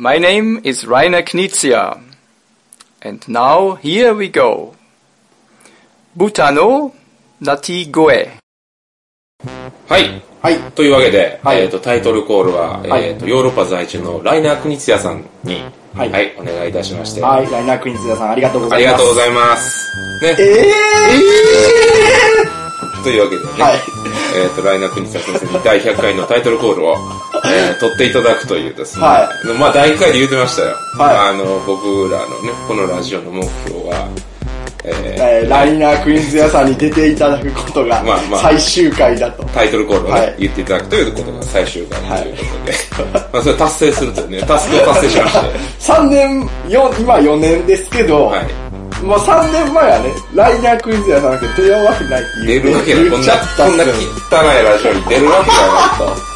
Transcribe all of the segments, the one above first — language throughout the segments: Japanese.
My name is Rainer Knizia. And now here we go. Butano Nati Goe. はい。はい。というわけで、はいえっ、と、タイトルコールは、はいえっ、と、ヨーロッパ在住のライナー・クニツヤさんに、は、はいいお願いいたしまして、はい、ライナークイーンズさんありがとうごあざいます。りがとうございます。ね。えというわけでね、はい。えっ、と、ライナー・クニツヤ先生に第100回のタイトルコールを、えー取っていただくというですね、はまあ、第1回で言ってましたよ。はい。あの、僕らのね、このラジオの目標は、えーえーライナークイーンズ屋さんに出ていただくことがまあまあ。最終回だと。タイトルコールをね、はい。言っていただくということが最終回ということで、まあそれ達成するというね、タスクを達成しまして、3年、よ今4年ですけど、はい。もう3年前はね、ライナークイズ屋さんなんて出るわけないって出言るわけない。こんなこんな汚いラジオに出るわけがないと。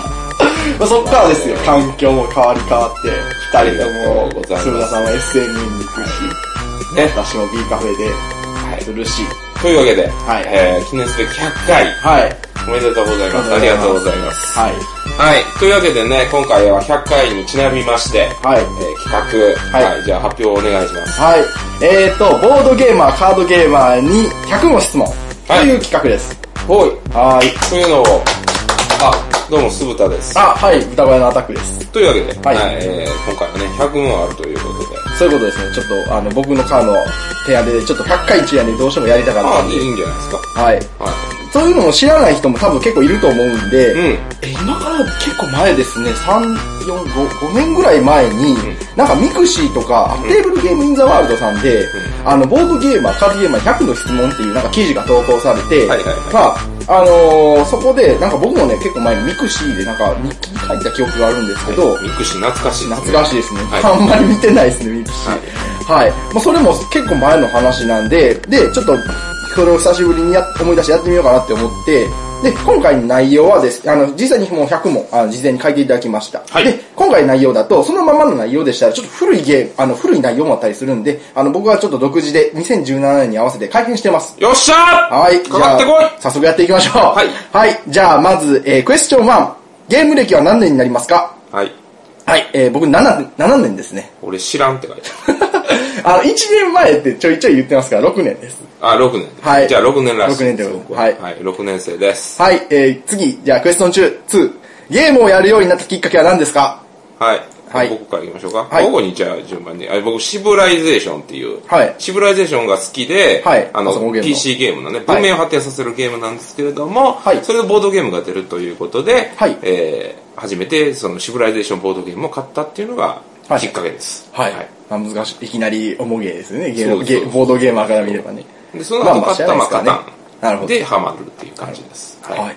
まあ、そっからですよ、環境も変わり変わって、二人とも鶴田さんは SN に行くし、ね。私も B カフェで、するし、というわけで、はいえー記念すべき100回、はい。おめでとうございます。ありがとうございます。はい。はい。というわけでね、今回は100回にちなみまして、はい。えー企画、はいはい、じゃあ発表お願いします。はい。えーと、ボードゲーマー、カードゲーマーに100の質問とはいいう企画です。ほい。はい。というのを、あ、どうも、酢豚です。あ、はい。豚小屋のアタックです。というわけで、はいえー今回はね、100問あるということで、そういうことですね。ちょっと、あの、僕のカーの提案で、ちょっと100回一夜にどうしてもやりたかったああ、んでいいんじゃないですか。はい。はい。そういうのも知らない人も多分結構いると思うんで、うん。え今から結構前ですね、3、4、5、5年ぐらい前に、なんか mixi とか、テーブルゲームインザワールドさんで、あの、ボードゲーマー、カードゲーマー100の質問っていうなんか記事が投稿されて、はいはいはいまあ、あのーそこで、なんか僕もね、結構前に mixi でなんか日記に書いた記憶があるんですけど、 mixi 懐かしいですね。懐かしいですね。はいあんまり見てないですね、 mixi。はい。まあ、それも結構前の話なんで、で、ちょっと、それを久しぶりにや思い出してやってみようかなって思って、で、今回の内容はです、あの、実際にもう100も、あの、事前に書いていただきました。はいで、今回の内容だと、そのままの内容でしたら、ちょっと古いゲーム、あの、古い内容もあったりするんで、あの、僕はちょっと独自で2017年に合わせて改編してます。よっしゃーはい。かかってこい早速やっていきましょう。はいはい。じゃあ、まず、えークエスチョン1。ゲーム歴は何年になりますか？はい。はい。えー僕7、7年ですね。俺知らんって書いてあの、1年前ってちょいちょい言ってますから、6年です。あ、6年。はい。じゃあ6年らしい。6年ではい。はい、6年生です。はい、えー、次、じゃあクエスチョン中。2。ゲームをやるようになったきっかけは何ですか？はい。はい。僕から行きましょうか。はい。交互にじゃあ順番に。あ僕、シビライゼーションっていう、はい。シビライゼーションが好きで、はい。あの PC ゲームの。ね、文明を発展させるゲームなんですけれども、はい。それでボードゲームが出るということで、はい。えー初めてそのシビライゼーションボードゲームを買ったっていうのがはいきっかけです。はい。まあ難しい。いきなり重げですね。ゲーボードゲーマーから見ればね。で、その後買ったまあまあまあ知らなるほどカタンでハマるっていう感じです。はい。はい。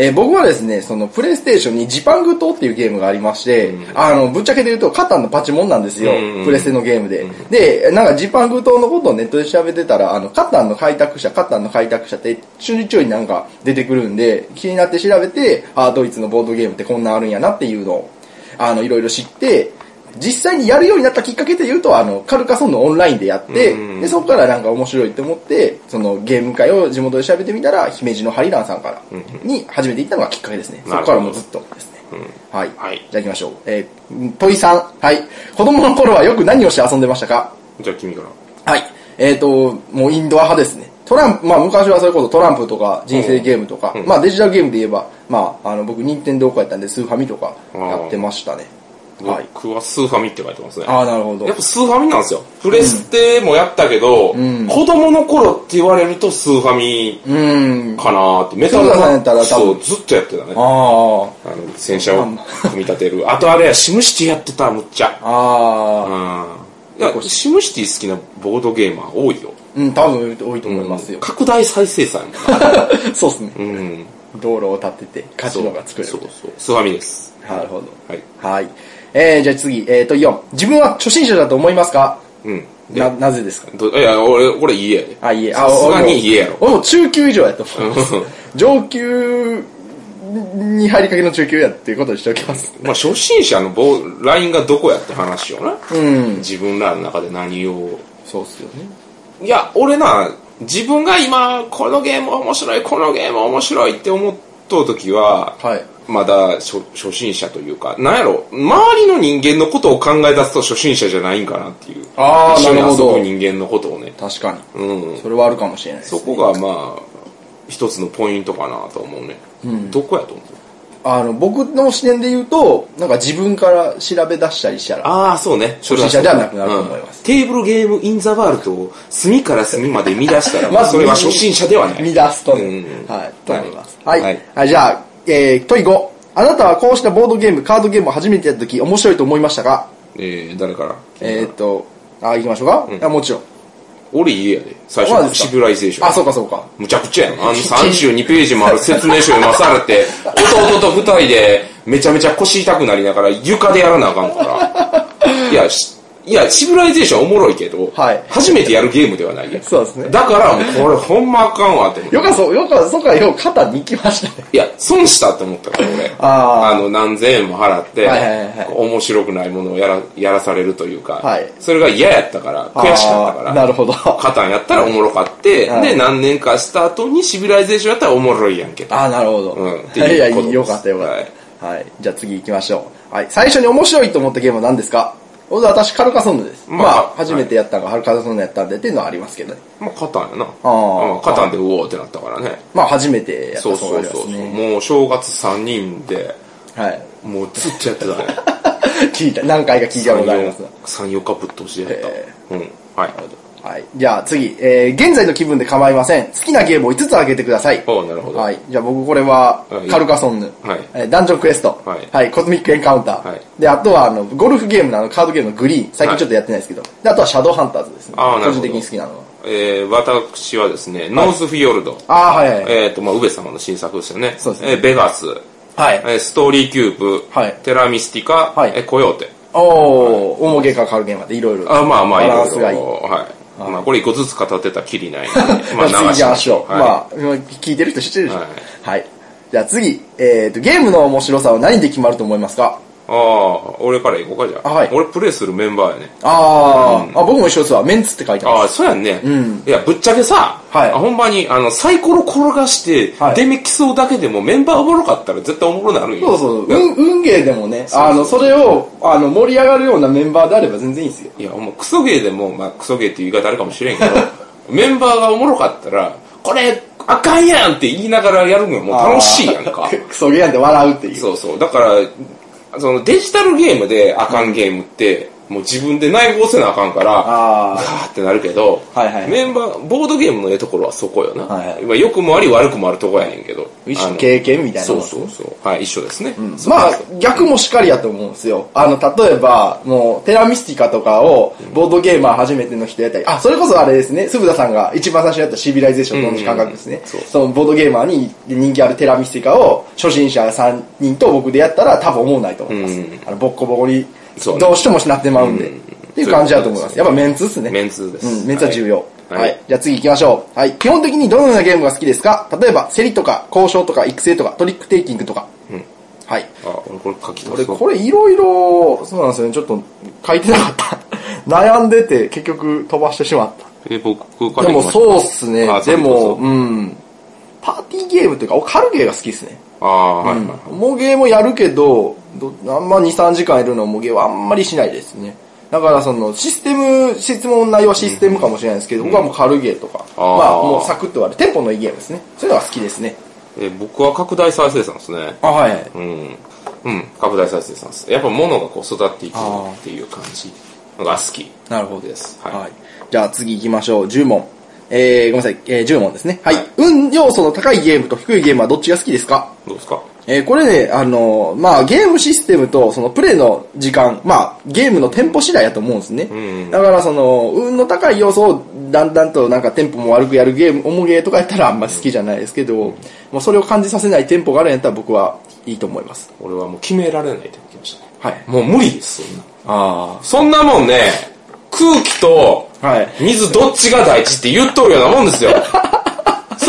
えー僕はですね、そのプレイステーションにジパング島っていうゲームがありまして、あの、ぶっちゃけで言うとカタンのパチモンなんですよ、うんプレステのゲームで。で、なんかジパング島のことをネットで調べてたら、あの、カタンの開拓者、カタンの開拓者って、ちょいちょいなんか出てくるんで、気になって調べて、あードイツのボードゲームってこんなんあるんやなっていうのを、あの、いろいろ知って、実際にやるようになったきっかけで言うと、あの、カルカソンのオンラインでやって、うんで、そこからなんか面白いって思って、そのゲーム会を地元で調べてみたら、姫路のハリランさんから、に初めて行ったのがきっかけですね。そこからもうずっとですね。はい。はいじゃあ行きましょう。えー、問いさん。はい。子供の頃はよく何をして遊んでましたか？じゃあ君から。はい。えっ、と、もうインドア派ですね。トランプ、まあ昔はそれこそトランプとか人生ゲームとか、うんまあデジタルゲームで言えば、まああの僕任天堂子やったんでスーファミとかやってましたね。はい。僕はスーファミって書いてますね。ああ、なるほどやっ。ぱスーファミなんですよ。プレステもやったけど、ん子供の頃って言われるとスーファミうーん。かなーって。メタルそうだたら多そ分う、ずっとやってたね。ああの、戦車を組み立てる。あとあれや、シムシティやってた、むっちゃ。あ。あうん。いや、シムシティ好きなボードゲーマー多いよ。あ。うん、多分多いと思いますよ。拡大再生産や そうっすね。うん。道路を立ててカジノが作れるそう。そう。スーファミです。なるほど。はい。はい。えー、じゃあ次、えーと、4。自分は初心者だと思いますか？うん。でな、なぜですか？どいや、俺、俺家やで。あ、いえ。さすがに家やろ。俺も中級以上やと思います。上級に入りかけの中級やっていうことにしておきます。まあ、初心者のボーラインがどこやって話よな。うん。自分らの中で何を。そうっすよね。いや、俺な、自分が今、このゲーム面白い、このゲーム面白いって思っとう時は、はい。まだ初初心者というか、なんやろ、周りの人間のことを考え出すと初心者じゃないんかなっていう。あー一緒になるほど人間のことをね。確かに。うん。それはあるかもしれないです、そこがまあ、一つのポイントかなと思うね。どこやと思う？あの、僕の視点で言うと、なんか自分から調べ出したりしたら、ああ、そうね。初心者ではなくなると思いますうんテーブルゲームインザワールドを隅から隅まで見出したら、まあそれは初心者ではない。見出すとね、うんはい、と思います。はい。はいはい、じゃあ、えー、問い5。あなたはこうしたボードゲーム、カードゲームを初めてやった時面白いと思いましたか？えー、誰から？えーっと、あ、行きましょうか、いやもちろん。俺からやで。最初、マジですか？シビライゼーション。あ、そうかそうか。むちゃくちゃやん。あの 32ページもある説明書読まされて、弟と二人でめちゃめちゃ腰痛くなりながら床でやらなあかんから。いや、しいや、シビライゼーションおもろいけど、はい初めてやるゲームではないやんそうですねだからもうこれほんまあかんわってよかそう、よかそこはよう肩に行きましたね。いや、損したって思ったから俺。あーの、何千円も払って、はいはいはい面白くないものをやらやらされるというか、はいそれが嫌やったから、悔しかったから。なるほど。カタンやったらおもろかって、はいで、何年かした後にシビライゼーションやったらおもろいやんけど。ああ、なるほど。うんっていやいや、よかったよかった。はい。じゃあ次行きましょう。はい。最初に面白いと思ったゲームは何ですか？私、カルカソンヌです。まあまあ、はい初めてやったのがカルカソンヌやったんでっていうのはありますけどね。まあ、カタンやな。あーうんカタンでうおーってなったからね。まあ、初めてやったそうそうそう。もう正月3人で、はい。もうずっとやってたね。聞いた、何回か聞いたことあります。3、4日ぶっ通しでやった。うん。はい。はい。じゃあ次、えー、現在の気分で構いません。好きなゲームを5つ挙げてください。おうなるほど。はい。じゃあ僕これははい、カルカソンヌ。はいえーダンジョンクエスト。はいコズミックエンカウンター。はいで、あとは、あの、ゴルフゲームのあの、カードゲームのグリーン。最近ちょっとやってないですけど。で、あとはシャドウハンターズですね。あーなるほど個人的に好きなのは。えー、私はですね、ノースフィヨルド。ああ、はいはい。えっ、と、まあ、ウヴェ様の新作ですよね。そうですねえーベガス、はい。えーストーリーキューブ、はいテラミスティカ、はいえーコヨーテ。おー、重ゲーか軽ゲーまでいろいろ。あまあまあ、いろいバランスがいい。ろ。はい。まあ、これ一個ずつ語ってたらきりない。まあ、次行きましょう。はい、まあ、聞いてる人知ってるでしょ。はいはい。じゃあ次、えっと、ゲームの面白さは何で決まると思いますか？ああ、俺から行こうか、じゃあ。あはい俺プレイするメンバーやね。あー、あ、僕も一緒ですわ。メンツって書いてああ、ます。そうやんね。んいや、ぶっちゃけさ、はいあほんまに、あの、サイコロ転がして、はいデメ競うだけでもメンバーおもろかったら絶対おもろなるんよ。そうそう。いや運、運ゲーでもね、あの、それを、あの、盛り上がるようなメンバーであれば全然いいんですよ。いや、もうクソゲーでも、まあクソゲーっていう言い方あるかもしれんけど、メンバーがおもろかったら、これ、あかんやんって言いながらやるのも楽しいやんか クソゲーなんて笑うっていう。そうそう。だから、そのデジタルゲームであかんゲームって、もう自分で内包せなあかんから、あガーってなるけど、はいはいメンバー、ボードゲームのええところはそこよな。はいはいまあ良くもあり悪くもあるとこやねんけど。一種経験みたいなそうそうそう。はい、一緒ですね。そうまあ、逆もしっかりやと思うんですよ。あの、例えば、もう、テラミスティカとかを、ボードゲーマー初めての人やったり、あ、それこそあれですね、鈴田さんが一番最初にやったシビライゼーションと同じ感覚ですね。そうその、ボードゲーマーに人気あるテラミスティカを、初心者3人と僕でやったら多分思わないと思います。うんあの、ボッコボコに、そうねどうしてもなってまうんで。うんっていう感じだと思います。やっぱメンツっすね。メンツです。うん、メンツは重要。はいはい。じゃあ次行きましょう。はい。基本的にどのようなゲームが好きですか？例えば、競りとか、交渉とか、育成とか、トリックテイキングとか。うんはい。あ、俺これ書き足俺、そう。これいろいろ、そうなんですよね。ちょっと書いてなかった。悩んでて、結局飛ばしてしまっえ、僕かた。でもそうっすねあ。でも、そうん。パーティーゲームというか、お軽ゲーが好きですね。ああ、はいはい。重ゲーもやるけど、どあんま2、3時間いるの重ゲーはあんまりしないですね。だからそのシステム、質問内容はシステムかもしれないですけど、僕はもう軽ゲーとか、まあもうサクッと割る、テンポのいいゲームですね。そういうのが好きですね。え、僕は拡大再生産ですね。あ、はいはい。うん。うん、拡大再生産です。やっぱ物がこう育っていくっていう感じが好き。なるほどですはい。はいじゃあ次行きましょう。10問。えー、ごめんなさい。えー、10問ですね。はい。はい運要素の高いゲームと低いゲームはどっちが好きですか？どうですか？えーこれね、あのーまあ、ゲームシステムと、そのプレイの時間、まあ、ゲームのテンポ次第やと思うんですね。んだから、その、運の高い要素をだんだんとなんかテンポも悪くやるゲーム、重ゲーとかやったらあんま好きじゃないですけど、もうそれを感じさせないテンポがあるんやったら僕はいいと思います。俺はもう決められないってきましたね。はい。もう無理です、そんな。あそんなもんね、空気とあ。はい。水どっちが大事って言っとるようなもんですよ。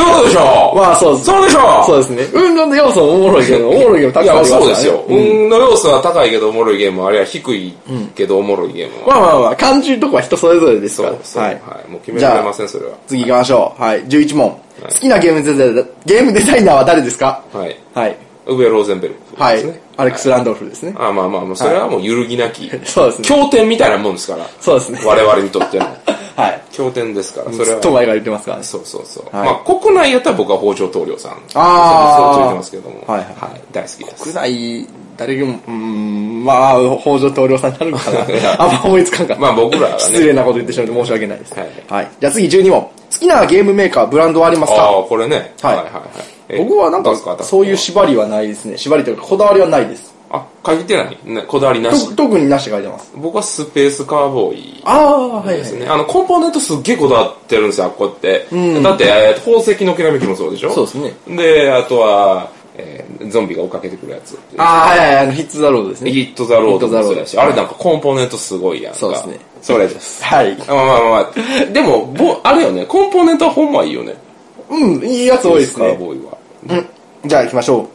そうでしょまあ、そうです。そうでしょそうですね。運の要素もおもろいけど、おもろいゲームたくいや、さんありますから、ね。そうですよ。うん運の要素は高いけどおもろいゲームもあれは低いけどおもろいゲームも。まあまあまあ、感じるとこは人それぞれですから。そう、そう。ははいい。。もう決められません、それは。次行きましょう。はい。11問。好きなゲームデザイナー、ゲームデザイナーは誰ですか？はい。はい。ウェローゼンベルクはい。アレックス・ランドルフですね。あまあまあまあ、それはもう揺るぎなき、そうですね。経典みたいなもんですから。そうですね。我々にとっての。はい。経典ですから、それはと。前から言ってますからね。そうそうそう。はいまあ、国内やったら僕は北条棟梁さん。あーそうついてますけども。はいはい大好きです。国内、誰でも、うーん、まあ、北条棟梁さんになるのかな。あんま思いつかんかった。まあ僕らはね。失礼なこと言ってしまって申し訳ないです。はいはい。じゃあ次12問。好きなゲームメーカー、ブランドはありますか？ああ、これね。はいはいはいはいえ。僕はなんかそういう縛りはないですね。縛りというか、こだわりはないです。あ、書いてない？ねこだわりなしと。特になしって書いてます。僕はスペースカーボーイああ、はいですね。あの、コンポーネントすっげえこだわってるんですよ、こうやって。んだって、えー宝石のきらめきもそうでしょ？そうですね。で、あとは、えーゾンビが追っかけてくるやつ。ああ、はいはい、あの、ヒッツ・ザ・ロードですね。ヒット・ザ・ロードもそうやし、ヒットザロードあれなんかコンポーネントすごいやんか。そうですね。それです。はい。まあまあまあまあ。でも、ぼあれよね、コンポーネントはほんまいいよね。うん、いいやつ多いですスカーね。ボーイは。うん。じゃあ行きましょう。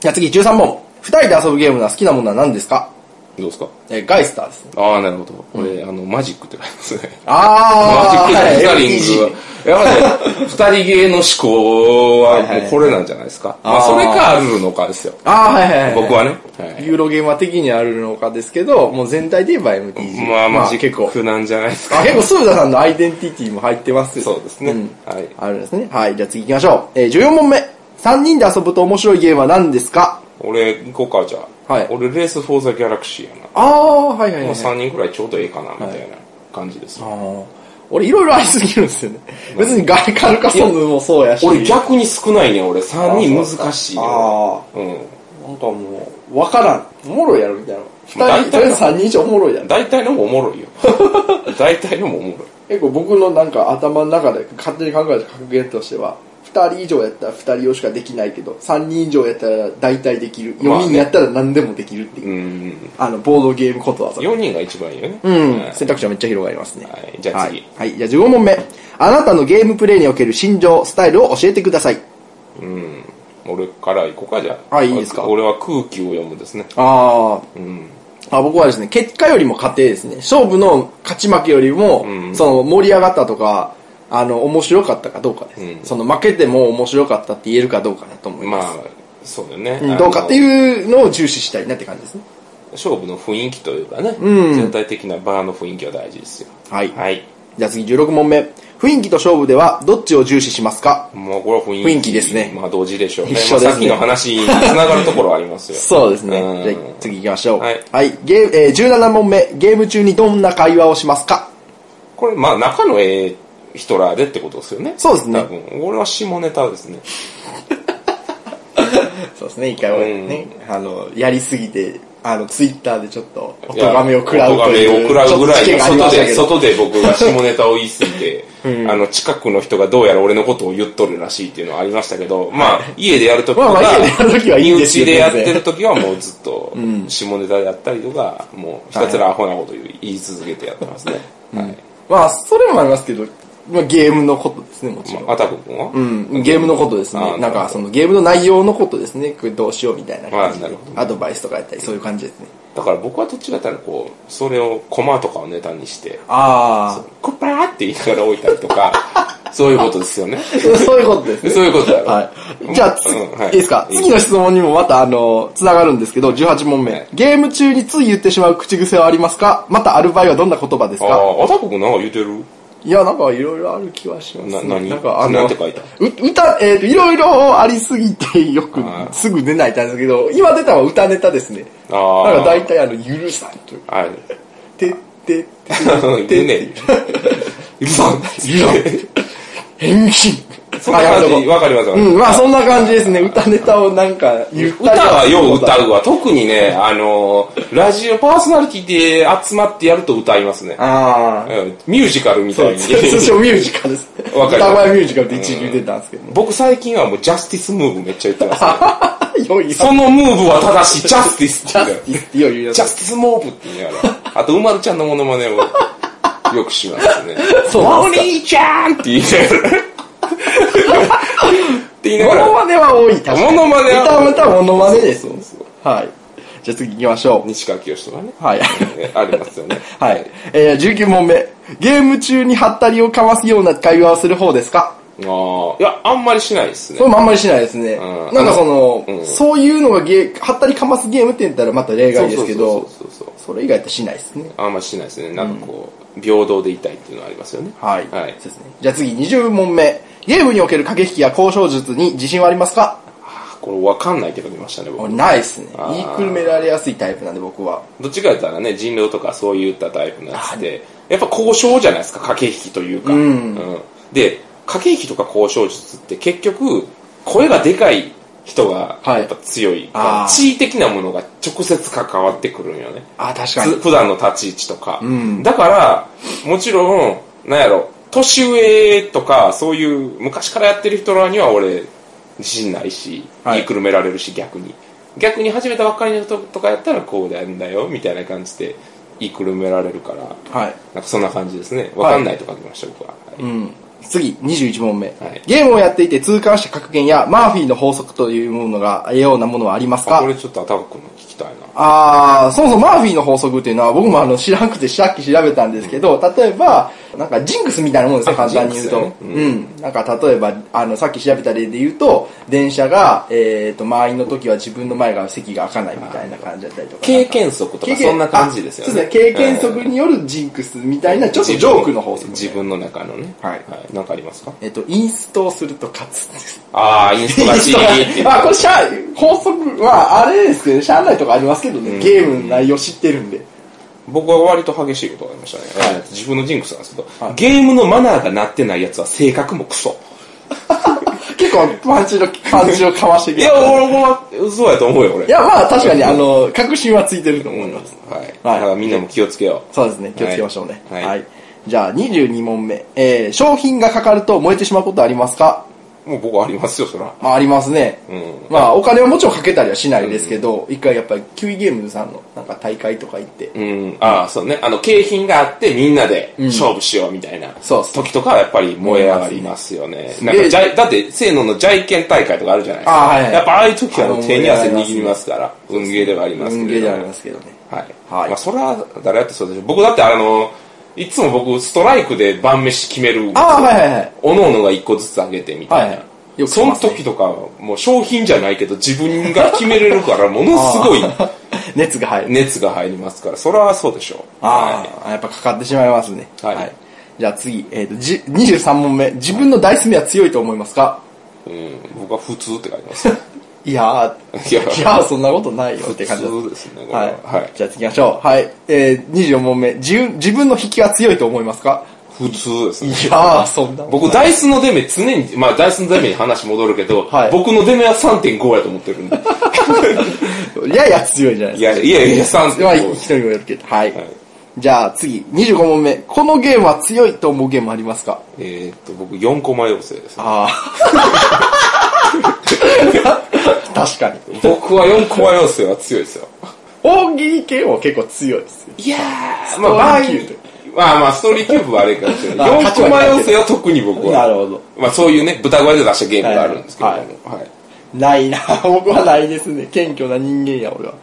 じゃあ次13問。二人で遊ぶゲームの好きなものは何ですか？どうですか？えーガイスターですね。ああ、なるほど。これ、あの、マジックって書いてますね。ああ、マジック・ザ・リングは。やっぱね、二人ゲーの思考はもうこれなんじゃないですか？まあ、それかアルルのかですよ。ああ、はいはいはい。僕はね。はいユーロゲームは的にあるのかですけど、もう全体で言えば MTG。まあ、マジ結構。ックなんじゃないですか。あ、結構、スーダさんのアイデンティティも入ってますよそうですねんはいあるんですね。はい、じゃあ次行きましょう。えー、14問目。3人で遊ぶと面白いゲームは何ですか？俺、行こうか、じゃあ。はい俺、レース・フォー・ザ・ギャラクシーやな。ああ、はいはいはい、もうはい。3人くらいちょうどええかな、みたいな感じですよ。あー俺いろいろありすぎるんですよね。別にガイカルカソンヌもそうやし。俺、逆に少ないね、俺。3人難しいよ。あうん。あ、なんかもう、わからん。おもろいやろみたいな。二人、とりあえず3人以上おもろいやろ。大体のもおもろいよ。大体のもおもろい。結構僕のなんか頭の中で勝手に考えた格言としては、2人以上やったら2人用しかできないけど、3人以上やったら大体できる。4まあね人やったら何でもできるっていう、うん。あの、ボードゲームことわざ。4人が一番いいよね。うんは。い選択肢はめっちゃ広がりますね。はいじゃあ次はい。はい、じゃあ15問目。あなたのゲームプレイにおける心情、スタイルを教えてください。うん。俺から行こうか、じゃあ。あいいですか？俺は空気を読むですね。あうん。あ。あ僕はですね、結果よりも過程ですね。勝負の勝ち負けよりも、うんその盛り上がったとか、あの、面白かったかどうかです。うんその負けても面白かったって言えるかどうかなと思います。まあ、そうだよね。うんどうかってう。いうのを重視したいなって感じですね。勝負の雰囲気というかね。うん全体的なバーの雰囲気は大事ですよ。はい。はい。じゃあ次16問目。雰囲気と勝負ではどっちを重視しますか？もうこれは雰囲気。雰囲気ですねまあ同時でしょうね。一緒ですねまあさっきの話につながるところはありますよ。そうですね。うんじゃあ次行きましょう。はいゲーえー17問目。ゲーム中にどんな会話をしますか？これ、まあ仲のええ人らでってことですよね。そうですね多分。俺は下ネタですね。そうですね。一回はうんね、あの、やりすぎて、あの、ツイッターでちょっと、お咎めを食らうお咎という。めを食らうぐらい外で、外で僕が下ネタを言い過ぎて、あの、近くの人がどうやら俺のことを言っとるらしいっていうのはありましたけど、まあ、家でやるときまあまあ家でやる時は いいん身ですよ内でやって全るときはもうずっと、下ネタやったりとか、もうひたすらアホなこと言い続けてやってますね。はい。まあ、それもありますけど、まあ、ゲームのことですね、もちろん。まあ、アタク君は？うん、ゲームのことですあね。ーなんか、そのゲームの内容のことですね。これどうしようみたいな感じであーなるほどアドバイスとかやったり、そういう感じですね。だから僕はどっちかっていうとこう、それをコマとかをネタにして、あコッパーって言いながら置いたりとか、そういうことですよね。あ、そういうことですね。そういうことだろ。はい。じゃあ、つうんはいいいですか？次の質問にもまた、あの、つながるんですけど、18問目。はいゲーム中につい言ってしまう口癖はありますか？またある場合はどんな言葉ですか？ああ、アタク君なんか言うてる？いや、なんかいろいろある気はします、ね。な何？なんかあの、て書いた？う歌、えっ、と、いろいろありすぎてよくあーすぐ出ないタイプですけど、今出たのは歌ネタですね。ああ。なんか大体あの、許さんというか、はい。てって って、言うね。許さん。変身。そんな感じ、わかりますわうん、まあそんな感じですね。歌ネタをなんか言ったり歌はよう歌う。うわ。特にね、あの、ラジオパーソナリティで集まってやると歌いますね。ああ。うんミュージカルみたそう、いに。通称ミュージカルですね。わかる歌声ミュージカルって一時言ってたんですけどね。僕最近はもうジャスティスムーブめっちゃ言ってますね。そのムーブは正しい。ジャスティスってジャ言うスティス。ジャスティスムーブって言いながら。あと、うまるちゃんのモノマネをよくしますね。そうお兄ちゃんって言いながら。って言いなモがら。ノマネは多い、確かに。モノマネは歌歌モノマネです。そうそうはい。じゃあ次行きましょう。西川きよしとかね。はい。えありますよね。はい。えー、19問目。ゲーム中にハったりをかますような会話をする方ですか？ああ、いや、あんまりしないですねそ。れもあんまりしないですね。うんなんかその、うんそういうのがゲー、はったりかますゲームって言ったらまた例外ですけど、そうそうそうそうそれ以外ってしないですね。あんまりしないですね。なんかこう、平等でいたいっていうのはありますよね。はい。はいそうですね。じゃあ次、20問目。ゲームにおける駆け引きや交渉術に自信はありますか？これ分かんないって書きましたね、僕俺。ないっすね。言いくるめられやすいタイプなんで僕は。どっちか言ったらね、人狼とかそういったタイプのやつで、やっぱ交渉じゃないですか、駆け引きというか。うんで、駆け引きとか交渉術って結局、声がでかい人がはいやっぱ強い。あー地位的なものが直接関わってくるんよね。あ、確かにつ。普段の立ち位置とか。んだから、もちろん、なんやろ、年上とか、そういう昔からやってる人らには俺、自信ないし、はい言いくるめられるし、逆に。逆に始めたばっかりの人とかやったらこうやるんだよ、みたいな感じで言いくるめられるから、はい。なんかそんな感じですね。わかんないと書きました、僕は。はいうん。次、21問目、はいゲームをやっていて痛感した格言やマーフィーの法則というものが、ようなものはありますか？あこれちょっとアタックの聞きたいな。あー、そもそもマーフィーの法則っていうのは僕もあの知らなくてさっき調べたんですけど、例えば、なんかジンクスみたいなもんですね、あ簡単に言うと。ジンクスやねうん。なんか例えば、あの、さっき調べた例で言うと、電車が、えっ、と、満員の時は自分の前が席が開かないみたいな感じだったりとか。経験則とかそんな感じですよね。あそうですね。経験則によるジンクスみたいな、ちょっとジョークの法則。自分の中のね。はいなんかありますか？えっ、と、インストをすると勝つんです。ああ、インストがチリリって。まあ、これ、法則は、あれですけど、しゃあないとかありますけどね、ゲームの内容知ってるんで。僕は割と激しいことがありましたね。はいえー自分のジンクスなんですけど、はいゲームのマナーがなってないやつは性格もクソ。結構、パンチの、パンチをかましてきいや、俺は嘘やと思うよ、俺。いや、まあ、確かに、あの、確信はついてると思います。はい。はいだからみんなも気をつけよそうですね、気をつけましょうね。はいはい。じゃあ、22問目。えー、商品がかかると燃えてしまうことありますか？う。もう僕ありますよ、そら。まあ、ありますね。うん。まあ、お金はもちろんかけたりはしないですけど、一回やっぱり、キウイゲームズさんの、なんか大会とか行って、うん。ああ、そうね。あの、景品があってみんなで勝負しようみたいな。そうそう時とかはやっぱり燃え上がりますよね。すねなんかじゃい、だって、せーののジャイケン大会とかあるじゃないですか。あはいはいやっぱああいう時はあの手に汗握りますから、運ゲーではあります。運ゲーではありますけどね。はい。はいまあ、それは誰やってそうでしょ。僕だってあの、いつも僕、ストライクで晩飯決める。ああ、はいはいはい。おのおのが一個ずつあげてみたいな。はいはいよく聞その時とか、もう商品じゃないけど、自分が決めれるから、ものすごい 熱が入る。熱が入りますから、それはそうでしょう。ああ、やっぱかかってしまいますね。はいじゃあ次、えっ、と、じ23問目。自分のダイス目は強いと思いますか？い。うん、僕は普通って書いてます。いやー、いやいやー、そんなことないよって感じです。普通ですね、は。はい。はい。じゃあ次行きましょう。はい。えー、24問目。自分、自分の引きは強いと思いますか？普通ですね。いやー、そんな。僕、ダイスの出目常に、まあ、ダイスの出目に話戻るけど、はい僕の出目は3.5やと思ってるんで。やや強いじゃないいですか。や、いやいや、3.5。まあ、人にもよるけど。はい。はいじゃあ次、25問目。このゲームは強いと思うゲームありますか？えーっと、僕、4コマ妖精ですね。ああ。確かに。僕は4コマ妖精は強いですよ。大喜利系も結構強いですよ。いやー、まあ、キューブまあまあ、ストーリーキューブはあれかもしれない。あ4コマ妖精は特に僕は。なるほど。まあ、そういうね、豚声で出したゲームがあるんですけども。ははいい。ないな 僕はないですね。謙虚な人間や、俺は。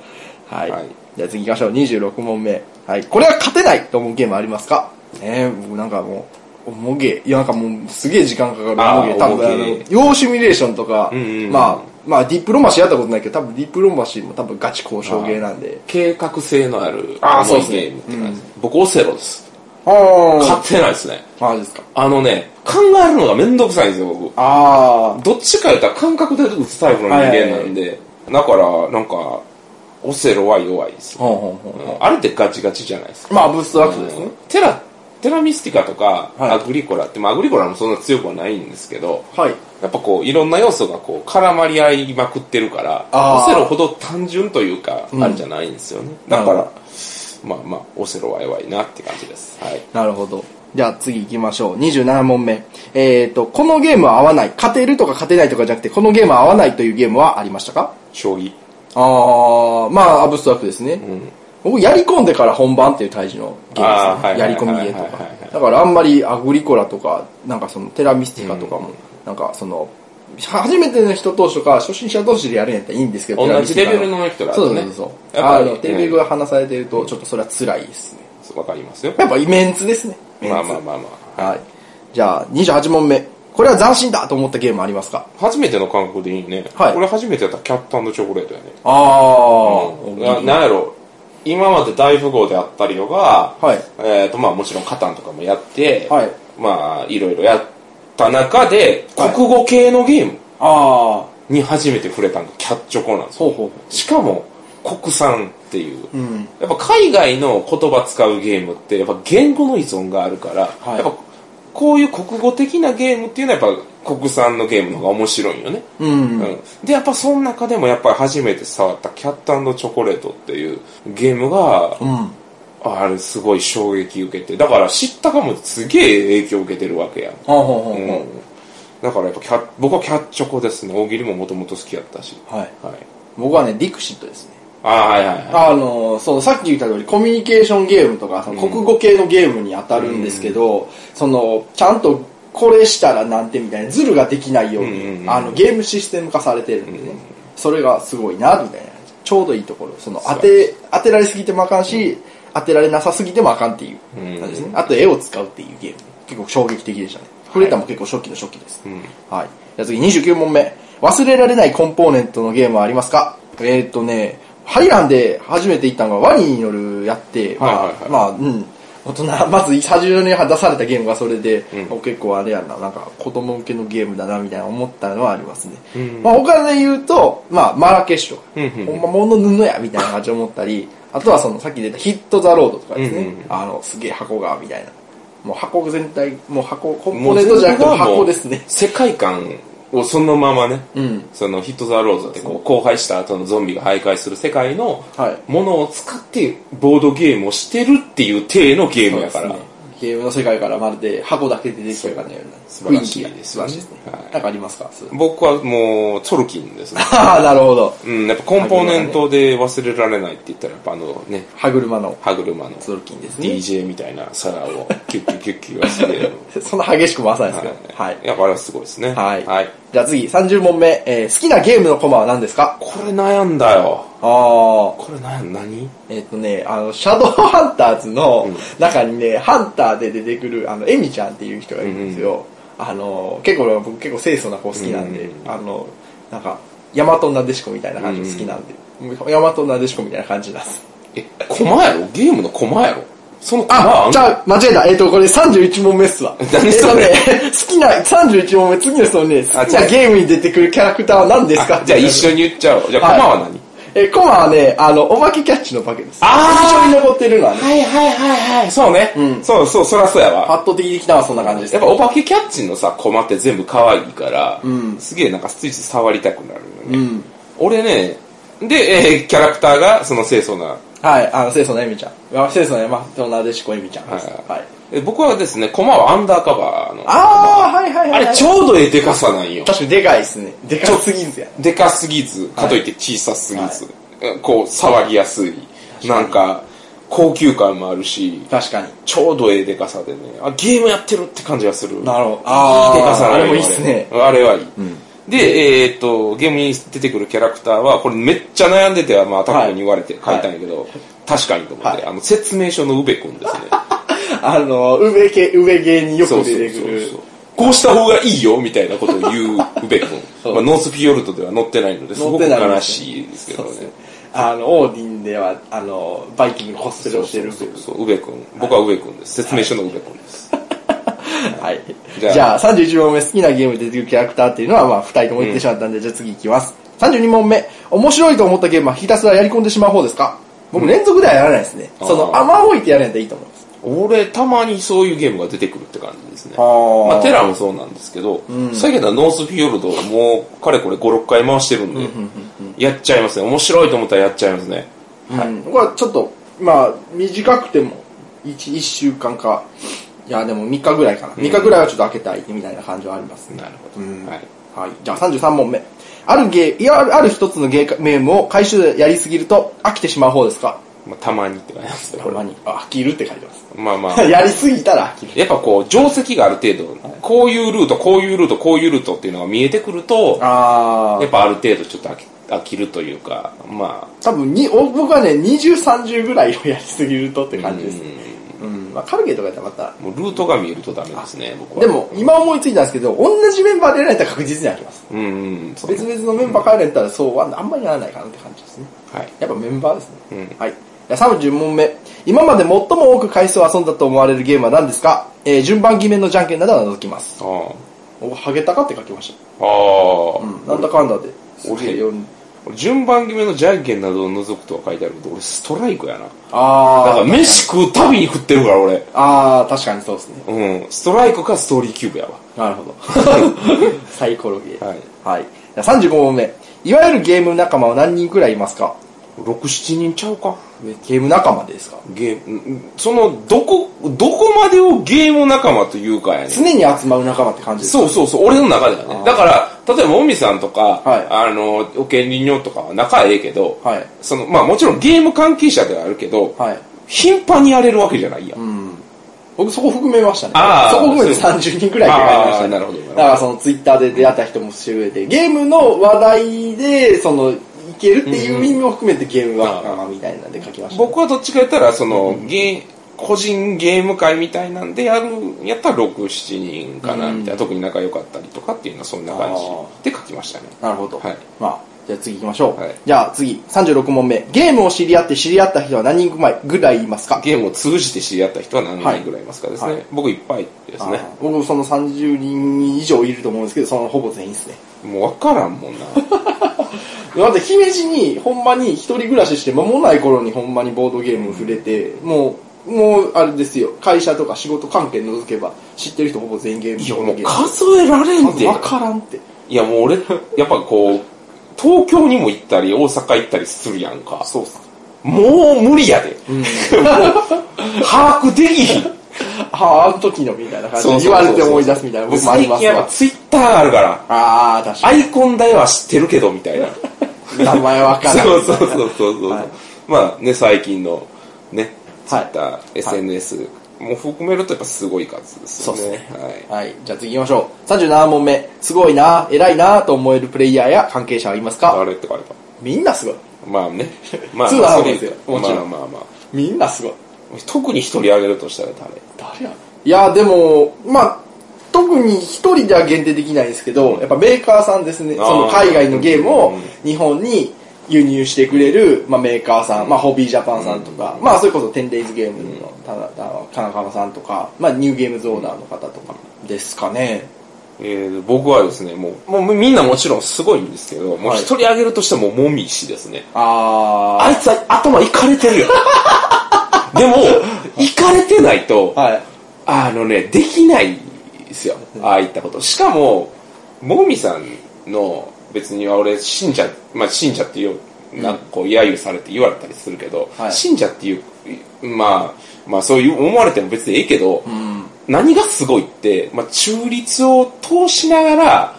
はい。はいじゃあ次行きましょう。26問目。はい。これは勝てないと思うゲームありますか？えー、僕なんかもう、重げ。いや、なんかもう、すげえ時間かかるあー重げ。多分、あの重げ、要シミュレーションとか、うんうんうんまあ、まあ、ディプロマシーやったことないけど、多分ディプロマシーも多分ガチ交渉ゲーなんで。計画性のあるあーそうですねゲームって感じ。僕、オセロです。あ勝てないですね。マジですか。あのね、考えるのがめんどくさいんですよ、僕。あどっちか言ったら感覚で打つタイプの人間なんで、だから、なんか、オセロは弱いですー。。ほんほんほんほん。あれってガチガチじゃないですか。まあ、アブストラクトですね。テラ、テラミスティカとか、はいアグリコラって、まあアグリコラもそんな強くはないんですけど、はい。やっぱこう、いろんな要素がこう、絡まり合いまくってるから、あーオセロほど単純というか、あれじゃないんですよね。だからまあまあ、オセロは弱いなって感じです。はい。なるほど。じゃあ次行きましょう。27問目。えっ、と、このゲームは合わない。勝てるとか勝てないとかじゃなくて、このゲームは合わないというゲームはありましたか？将棋。あー、まあ、アブストラクトですね。僕、やり込んでから本番っていうタイプのゲームですね。やり込みゲーとか。だからあんまりアグリコラとか、なんかそのテラミスティカとかも、なんかその、初めての人同士とか初心者同士でやるんやったらいいんですけど、同じレベルの人だとね。そうそう。やっぱりあの、レベルが離されてると、ちょっとそれは辛いですね。わかりますよ。やっぱイメンツですね。まあまあまあまあ。はい。じゃあ、28問目。これは斬新だと思ったゲームありますか？初めての感覚でいいね。はいこれ初めてやったらキャットチョコレートやね。あななんやろ今まで大富豪であったりとか、はい。えっ、とまあもちろんカタンとかもやって、はい。まあいろいろやった中で、はい。国語系のゲームあに初めて触れたのがキャッチョコなんですよ。ほうほしかも国産っていう。う。うん。やっぱ海外の言葉使うゲームってやっぱ言語の依存があるから、はい。やっぱこういう国語的なゲームっていうのはやっぱ国産のゲームの方が面白いよね。うん、うんで、やっぱその中でもやっぱり初めて触ったキャットチョコレートっていうゲームが、うんあれすごい衝撃受けて、だから知ったかもすげえ影響受けてるわけやん。ほうだからやっぱキャ僕はキャッチョコですね。大喜利ももともと好きやったし。はいはい。僕はねディクシットですねああ、はいはいはい。あのそうさっき言った通りコミュニケーションゲームとかその国語系のゲームに当たるんですけど、そのちゃんとこれしたらなんてみたいなズルができないように、うんうんうんあのゲームシステム化されてるんでね、それがすごいなみたいなちょうどいいところ。その当て当てられすぎてもあかんし、当てられなさすぎてもあかんっていう感じですね、あと絵を使うっていうゲーム。結構衝撃的でしたね。触れたも結構初期の初期です、うん。はい。じゃあ次29問目。忘れられないコンポーネントのゲームはありますか？えーっとね、ハイランで初めて行ったのがワニによるやって、まあ、はいはい。はいまあ、うん。大人、まず最初に出されたゲームがそれで、うん。結構あれやな、なんか子供向けのゲームだなみたいな思ったのはありますね。うん。まあ他で言うと、まあマラケシュとか、うんうん。ほんま物布やみたいな感じで思ったり、あとはそのさっき出たヒットザロードとかですね、うんうんあの、すげえ箱がみたいな。もう箱全体、もう箱、コンポーネントじゃなくて箱ですね。世界観をそのままね、うん。そのヒット・ザ・ローズってこう荒廃した後のゾンビが徘徊する世界のはいものを使ってボードゲームをしてるっていう体のゲームやから、ゲームの世界からまるで箱だけでできるかのような素晴らしいですね。はいなんかありますか？僕はもうトルキンですね。ああ、なるほど。うん、やっぱコンポーネントで忘れられないって言ったらやっぱあのね、歯車の歯車のツドルキンですね。DJ みたいな皿をキュッキュッキュッキュ忘れる。そんな激しく回さないですけど。はい。やっぱあれはすごいですね。はいはい。じゃあ次、30問目。えー好きなゲームのコマは何ですかこれ悩んだよ。ああ。これ悩ん何？えっ、とね、あの、シャドウハンターズの中にね、ハンターで出てくる、あの、エミちゃんっていう人がいるんですよ。あの、結構僕結構清楚な子好きなんで、うん。あの、なんか、ヤマトナデシコみたいな感じ好きなんで、ヤマトナデシコみたいな感じなんです。え、コマやろ？ゲームのコマやろ？そのあ、んじゃあ、間違えた。えっ、と、これ31問目っすわ。何それ？えっとね、好きな、31問目、次の人ね、好きあじゃあなゲームに出てくるキャラクターは何ですか？あじゃあ一緒に言っちゃおう。じゃあはいコマは何？え、コマはね、あの、お化けキャッチの化けです。あー印象に残ってるのはね、はいはいはいはい。そうね。うんそうそう、そらそうやわ。圧倒的にきたのはそんな感じです。やっぱお化けキャッチのさ、コマって全部可愛いから、うんすげえなんかついつい触りたくなるのね。うん。俺ね、で、えーキャラクターがその清楚な、はい、あの、清楚なエミちゃん。あ清楚な山となでしこエミちゃんです。はいはい。え僕はですね、コマはアンダーカバーの。あー、はいはいはい、はい。あれちょうどええでかさなんよ。確かにでかいですね。でかすぎんすや。でかすぎず、かといって小さすぎず、こう、触りやすい。なんか、高級感もあるし、確かに。ちょうどええでかさでね、あ、ゲームやってるって感じがする。なるほど。いいでかさなんよあれもいいっすね。あれはいい。で、えーっと、ゲームに出てくるキャラクターは、これめっちゃ悩んでては、まあ、アタックに言われて書いたんやけど、確かにと思って、はいあの、説明書の宇部くんですね。あの、上系、上芸によく出てくる。こうした方がいいよみたいなことを言う 宇部く。そうんまあ、ノースフィヨルトでは載ってないので、すごく悲しいですけどね。あの、オーディンでは、あの、バイキングのコスプレをしてる。そうそうそう、宇部くん。僕は宇部くんです。説明書の宇部くんです。はい。じゃあじゃあ、31問目、好きなゲームで出てくるキャラクターっていうのは、まあ、二人とも言ってしまったんで、じゃあ次行きます。32問目、面白いと思ったゲームはひたすらやり込んでしまう方ですか？僕、連続ではやらないですね。その、甘おいてやるんやったらいいと思います。俺、たまにそういうゲームが出てくるって感じですね。ーまあ、テラもそうなんですけど、最近のノースフィヨルドをもう、かれこれ5、6回回してるんで、やっちゃいますね。面白いと思ったらやっちゃいますね。はい。僕はちょっと、まあ、短くても、1、一週間か、いや、でも3日ぐらいかな。3日ぐらいはちょっと開けたいみたいな感じはありますね。なるほど。うんはい。はい。じゃあ33問目。あるゲー、いや、あるある一つのゲームを回収でやりすぎると飽きてしまう方ですか？まあ、たまにって感じですね。これに、あ、飽きるって書いてます。まあまあ。やりすぎたら飽きる。やっぱこう、定石がある程度、こういうルート、こういうルート、こういうルートっていうのが見えてくると、あやっぱある程度ちょっと飽き飽きるというか、まあ、多分に、お僕はね、20、30ぐらいをやりすぎるとって感じです。うん。まあ、カルゲとかやったらまた。もうルートが見えるとダメですね、僕は。で、も、今思いついたんですけど、同じメンバーでやられたら確実にあります。うんうん、別々のメンバーからやったらそうはあんまりならないかなって感じですね。はい。やっぱメンバーですね。うんはい。じゃあ30問目。今まで最も多く回数を遊んだと思われるゲームは何ですか？えー、順番決めのじゃんけんなどは除きます。あお、ハゲタカって書きましあ。ああ、た。うん。なんだかんだで。俺俺順番決めのじゃんけんなどを除くとは書いてあるけど、俺ストライクやな。あー。だから飯食うたびに食ってるから、俺。あー、確かにそうですね。うん。ストライクかストーリーキューブやわ。なるほど。サイコロゲー。はい。はい。じゃあ35問目。いわゆるゲーム仲間は何人くらいいますか？6、7人ちゃうか？ゲーム仲間ですか？ゲーム、んその、どこ、どこまでをゲーム仲間というかやねん。常に集まる仲間って感じですか？そうそうそう、俺の中ではね。だから、例えば、もみさんとか、はいあの、おけんりんにょとかは仲ええけど、はい。その、まあもちろんゲーム関係者ではあるけど、はい。頻繁にやれるわけじゃないやん。うん。僕そこ含めましたね。そこ含めて30人くらいって書いてましたね。なるほどだからそのツイッターで出会った人もしてくれて、ゲームの話題で、その、いけるっていう意味も含めてゲーム仲間みたいなんで書きました、僕はどっちか言ったら、その、ゲー、個人ゲーム会みたいなんでやる、やったら6、7人かな、みたいな。特に仲良かったりとかっていうのはそんな感じで書きましたね。なるほど。はいまあ、じゃあ次行きましょう。はいじゃあ次、36問目。ゲームを知り合って知り合った人は何人ぐらいいますか？ゲームを通じて知り合った人は何人ぐらいいますかですね。はい僕いっぱいですね。僕その30人以上いると思うんですけど、そのほぼ全員ですね。もう分からんもんな。だって姫路にほんまに一人暮らしして間もない頃にほんまにボードゲーム触れて、もう、もうあれですよ、会社とか仕事関係除けば知ってる人ほぼ全員ゲーム。いや、もう数えられんで。わからんって。いや、もう俺、やっぱこう、東京にも行ったり、大阪行ったりするやんか。そうっす。もう無理やで。もう把握できひん。ああ、あの時のみたいな感じで言われて思い出すみたいな僕もあります最近やっぱわ。ツイッターあるから、ああ、確かアイコン代は知ってるけど、みたいな。に。名前わからん。そうそうそうそうそう。はいまあね、最近のね、ツイはいッター、SNS も含めるとやっぱすごい数ですよね。そうっすはい。はい。じゃあ次行きましょう。37問目。すごいな、偉いなと思えるプレイヤーや関係者はいますか？誰って書いたみんなすごい。まあね。まあ、通まあ、それなわけですよもまあちろんまあまあ。みんなすごい。特に一人あげるとしたら誰？誰やいや、でも、まあ、特に一人では限定できないですけど、やっぱメーカーさんですね。その海外のゲームをうん日本に輸入してくれる、まあ、メーカーさん、まあ、ホビージャパンさんとか、まあ、それこそ 10days ゲームの田田金川さんとか、まあ、ニューゲームズオーナーの方とかですかね。えー、僕はですね、もう、もうみんなもちろんすごいんですけど、もうはい。一人あげるとしてももみしですね。ああいつは頭いかれてるよ。でも、いかれてないと、はい。あのね、できないですよ。ああいったこと。しかも、もみさんの、別には俺、信者、まあ信者っていう、なんかこう、揶揄されて言われたりするけど、はい信者っていう、まあ、まあそういう思われても別にええけど、うん。何がすごいって、まあ中立を通しながら、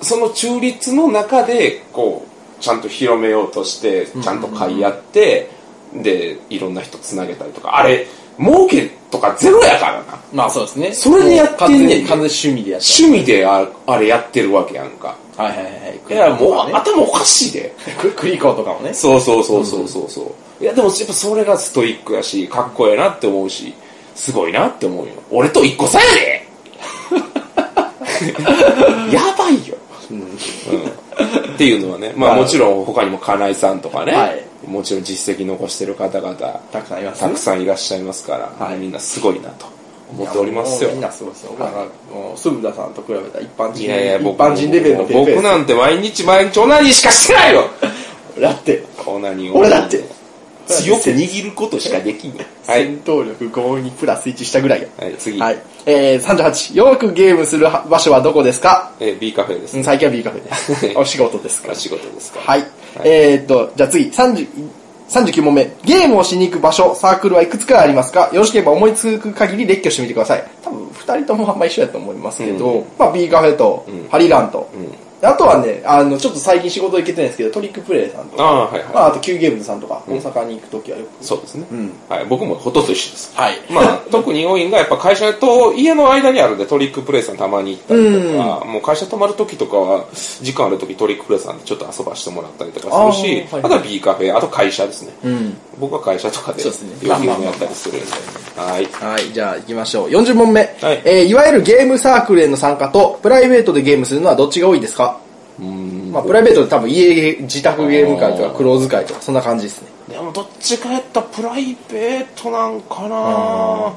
その中立の中で、こう、ちゃんと広めようとして、ちゃんと買い合って、で、いろんな人つなげたりとか、あれ、儲けとかゼロやからな。まあそうですね。それでやってんねん完全趣味でやっ趣味でああれやってるわけやんか。た。はいはいはい。いや、もう、ね、頭おかしいで。ククリコとかもね。そうそうそうそうそうそう。いや、でもやっぱそれがストイックやし、かっこええなって思うし、すごいなって思うよ。俺と一個差やで やばいよ。うんっていうのはね、まあはいもちろん他にも金井さんとかね、はいもちろん実績残してる方々、たくさんいますたくさんいらっしゃいますから、はいみんなすごいなと思っておりますよみん。なすごいですよ。なんか、もう、鈴田さんと比べたら一般人、いやいや、一僕般人レベルのペーペー僕なんて毎日毎日オナニーしかしてないよだって、オナニーを俺だって強く握ることしかできんよ。はい。戦闘力5にプラス1したぐらいや。はい、次。はい。えー、38。よくゲームする場所はどこですか？えー B カフェですうん。最近は B カフェです。お仕事ですか？お仕事ですかはい。えーっと、じゃあ次、30、39問目。ゲームをしに行く場所、サークルはいくつかありますか？よろしければ思いつく限り列挙してみてください。多分、二人ともあんま一緒やと思いますけど、うん。まあ B カフェと、ハリランと、あとはね、あの、ちょっと最近仕事行けてないんですけど、トリックプレイさんとか、ああ、はいまはい。あ、あと Q ゲームズさんとか、大阪に行くときはよく。そうですね。んはい。僕もほとんど一緒です。はいまあ、特に多いんが、やっぱ会社と家の間にあるんで、トリックプレイさんたまに行ったりとか、もう会社泊まる時とかは、時間ある時トリックプレイさんでちょっと遊ばしてもらったりとかするし、あーはいあとは B カフェ、あと会社ですね。うん。僕は会社とかで、そうですねゲームやったりするんで。はい。はい、じゃあ行きましょう。40問目。はい。えーいわゆるゲームサークルへの参加と、プライベートでゲームするのはどっちが多いですか？まあ、プライベートで多分家自宅ゲーム会とか、クローズ会とか、そんな感じですね。でもどっちかやったらプライベートなんかな。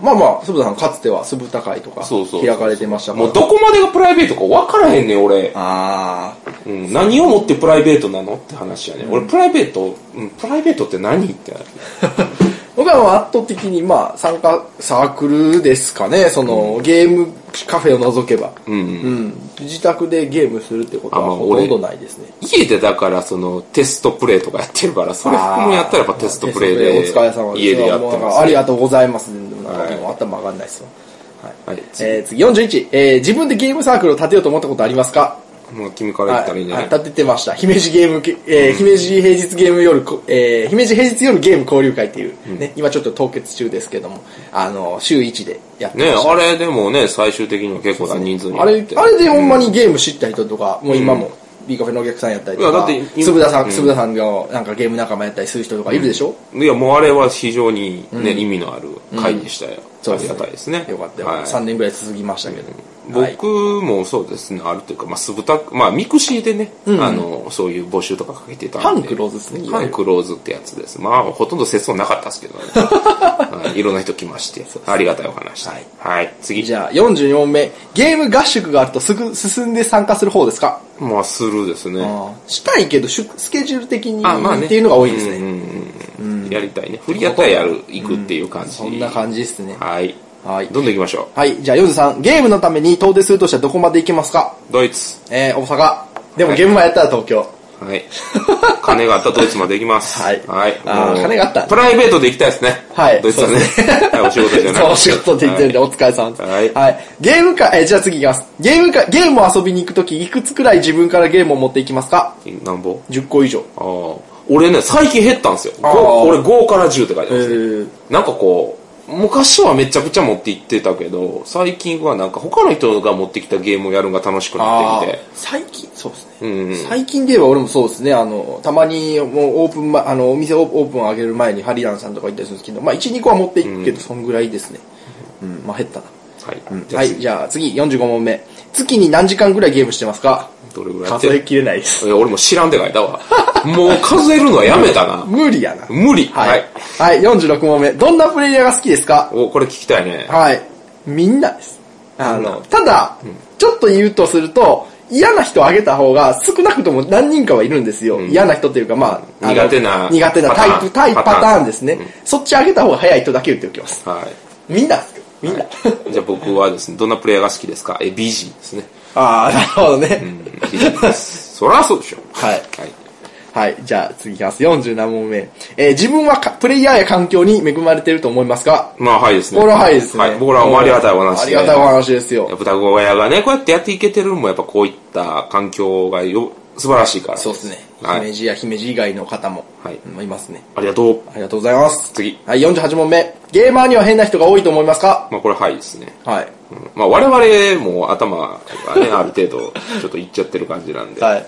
まあまあ、鈴田さんかつては酢豚会とか、そうそう開かれてましたから。もうどこまでがプライベートか分からへんねん、俺。あうん、何をもってプライベートなのって話やね、俺プライベート、うん、プライベートって何ってなる ー僕は圧倒的にまあ、参加、サークルですかね、その、ゲームカフェを除けば。うん、うんうん。自宅でゲームするってことはほとんどないですね。家でだからそのテストプレイとかやってるからそれ含むんやったらやっぱテストプレイでお疲れ様です。家でやってます、かありがとうございます。でもなんかはいもう頭上がんないですよ。はい。はい、次えー、次41、えー、自分でゲームサークルを立てようと思ったことありますか？もう君から言ったらいいんじゃない、はい、立ててました。姫路ゲームけ、えー姫路平日ゲーム夜こ、えー、姫路平日夜ゲーム交流会っていう、ね、今ちょっと凍結中ですけども、あの、週1でやってねました。あれでもね最終的には結構な人数にあれ、あれでほんまにゲーム知った人とか、もう今も、ビーカフェのお客さんやったりとかいやだって、今つぶださん、うん。つぶださんがなんかゲーム仲間やったりする人とかいるでしょ、いやもうあれは非常にね、意味のある回でしたよ、ありがたいですね。よかったよ、はい。3年ぐらい続きましたけど。はい僕もそうですね、あるというか、まあ、酢豚、まあ、ミクシーでね、あの、そういう募集とかかけてたんで。ハンクローズですねいわゆるハンクローズってやつです。まあ、ほとんど節操なかったですけどね。はい、いろんな人来まして、ありがたいお話。はいはい。次。じゃあ、44問目。ゲーム合宿があるとすぐ進んで参加する方ですか？まあ、するですね。したいけど、しゅスケジュール的にあ、まあね。っていうのが多いですね。うんうんうんやりたいね。振りやったらやる、行くっていう感じ。そんな感じですね。はい。はい。どんどん行きましょはい。じゃあ、43。ゲームのために遠出するとしたらどこまで行けますか？う。ドイツ。えー、大阪。でもはいゲームマやったら東京。はい。金があったらドイツまで行きます。はいはい。あ金があったプライベートで行きたいですね。はい。ドイツはね。はい、お仕事じゃなくて。そう、お仕事って言ってるんで、はお疲れ様です。はいゲームか、えー、じゃあ次行きます。ゲームか、ゲームを遊びに行くとき、いくつくらい自分からゲームを持っていきますか？いなんぼ ?10 個以上。ああ。俺ね、最近減ったんですよ。俺5から10って書いてえますね。ー、なんかこう、昔はめちゃくちゃ持って行ってたけど、最近はなんか他の人が持ってきたゲームをやるのが楽しくなってきて。最近、そうですね。うんうん。最近で言えば俺もそうですね、あの、たまにもうオープンま、あの、お店オープン上げる前にハリランさんとか行ったりするんですけど、まあ1、2個は持っていくけど、そんぐらいですね。うん、まあ減ったな。はい。はい、じゃあ次、45問目。月に何時間ぐらいゲームしてますか？どれぐらいやってる数えきれないです。俺も知らんって書いたわ。もう数えるのはやめたな。無理やな。無理。ははいい。。はい、46問目。どんなプレイヤーが好きですか？お、これ聞きたいね。はい。みんなです。あみんなの、ただ、ちょっと言うとすると、嫌な人をあげた方が少なくとも何人かはいるんですよ。嫌な人というか、まあ、あの苦手な苦手なタイプ、パターンタイプ、パパターンですね。そっちあげた方が早い人だけ言っておきます。はみんなですみんな。い。じゃあ僕はですね、どんなプレイヤーが好きですか？え、ビジーですね。ああ、なるほどね。うん。そりゃそうでしょ。はい。はい。はい。じゃあ次いきます。47問目。えー自分はかプレイヤーや環境に恵まれていると思いますか？まあ、はいですね。これははいですね。はい。僕らもありがたいお話で。ありがたいお話ですよ。双子親がね、こうやってやっていけてるのも、やっぱこういった環境がよ、素晴らしいから。そうですね。はい姫路や姫路以外の方も、はいうんいますね。ありがとう。ありがとうございます。次。はい、48問目。ゲーマーには変な人が多いと思いますか？まあ、これはいですね。はい。うんまあ、我々も頭がね、ある程度、ちょっといっちゃってる感じなんで。はい。はい。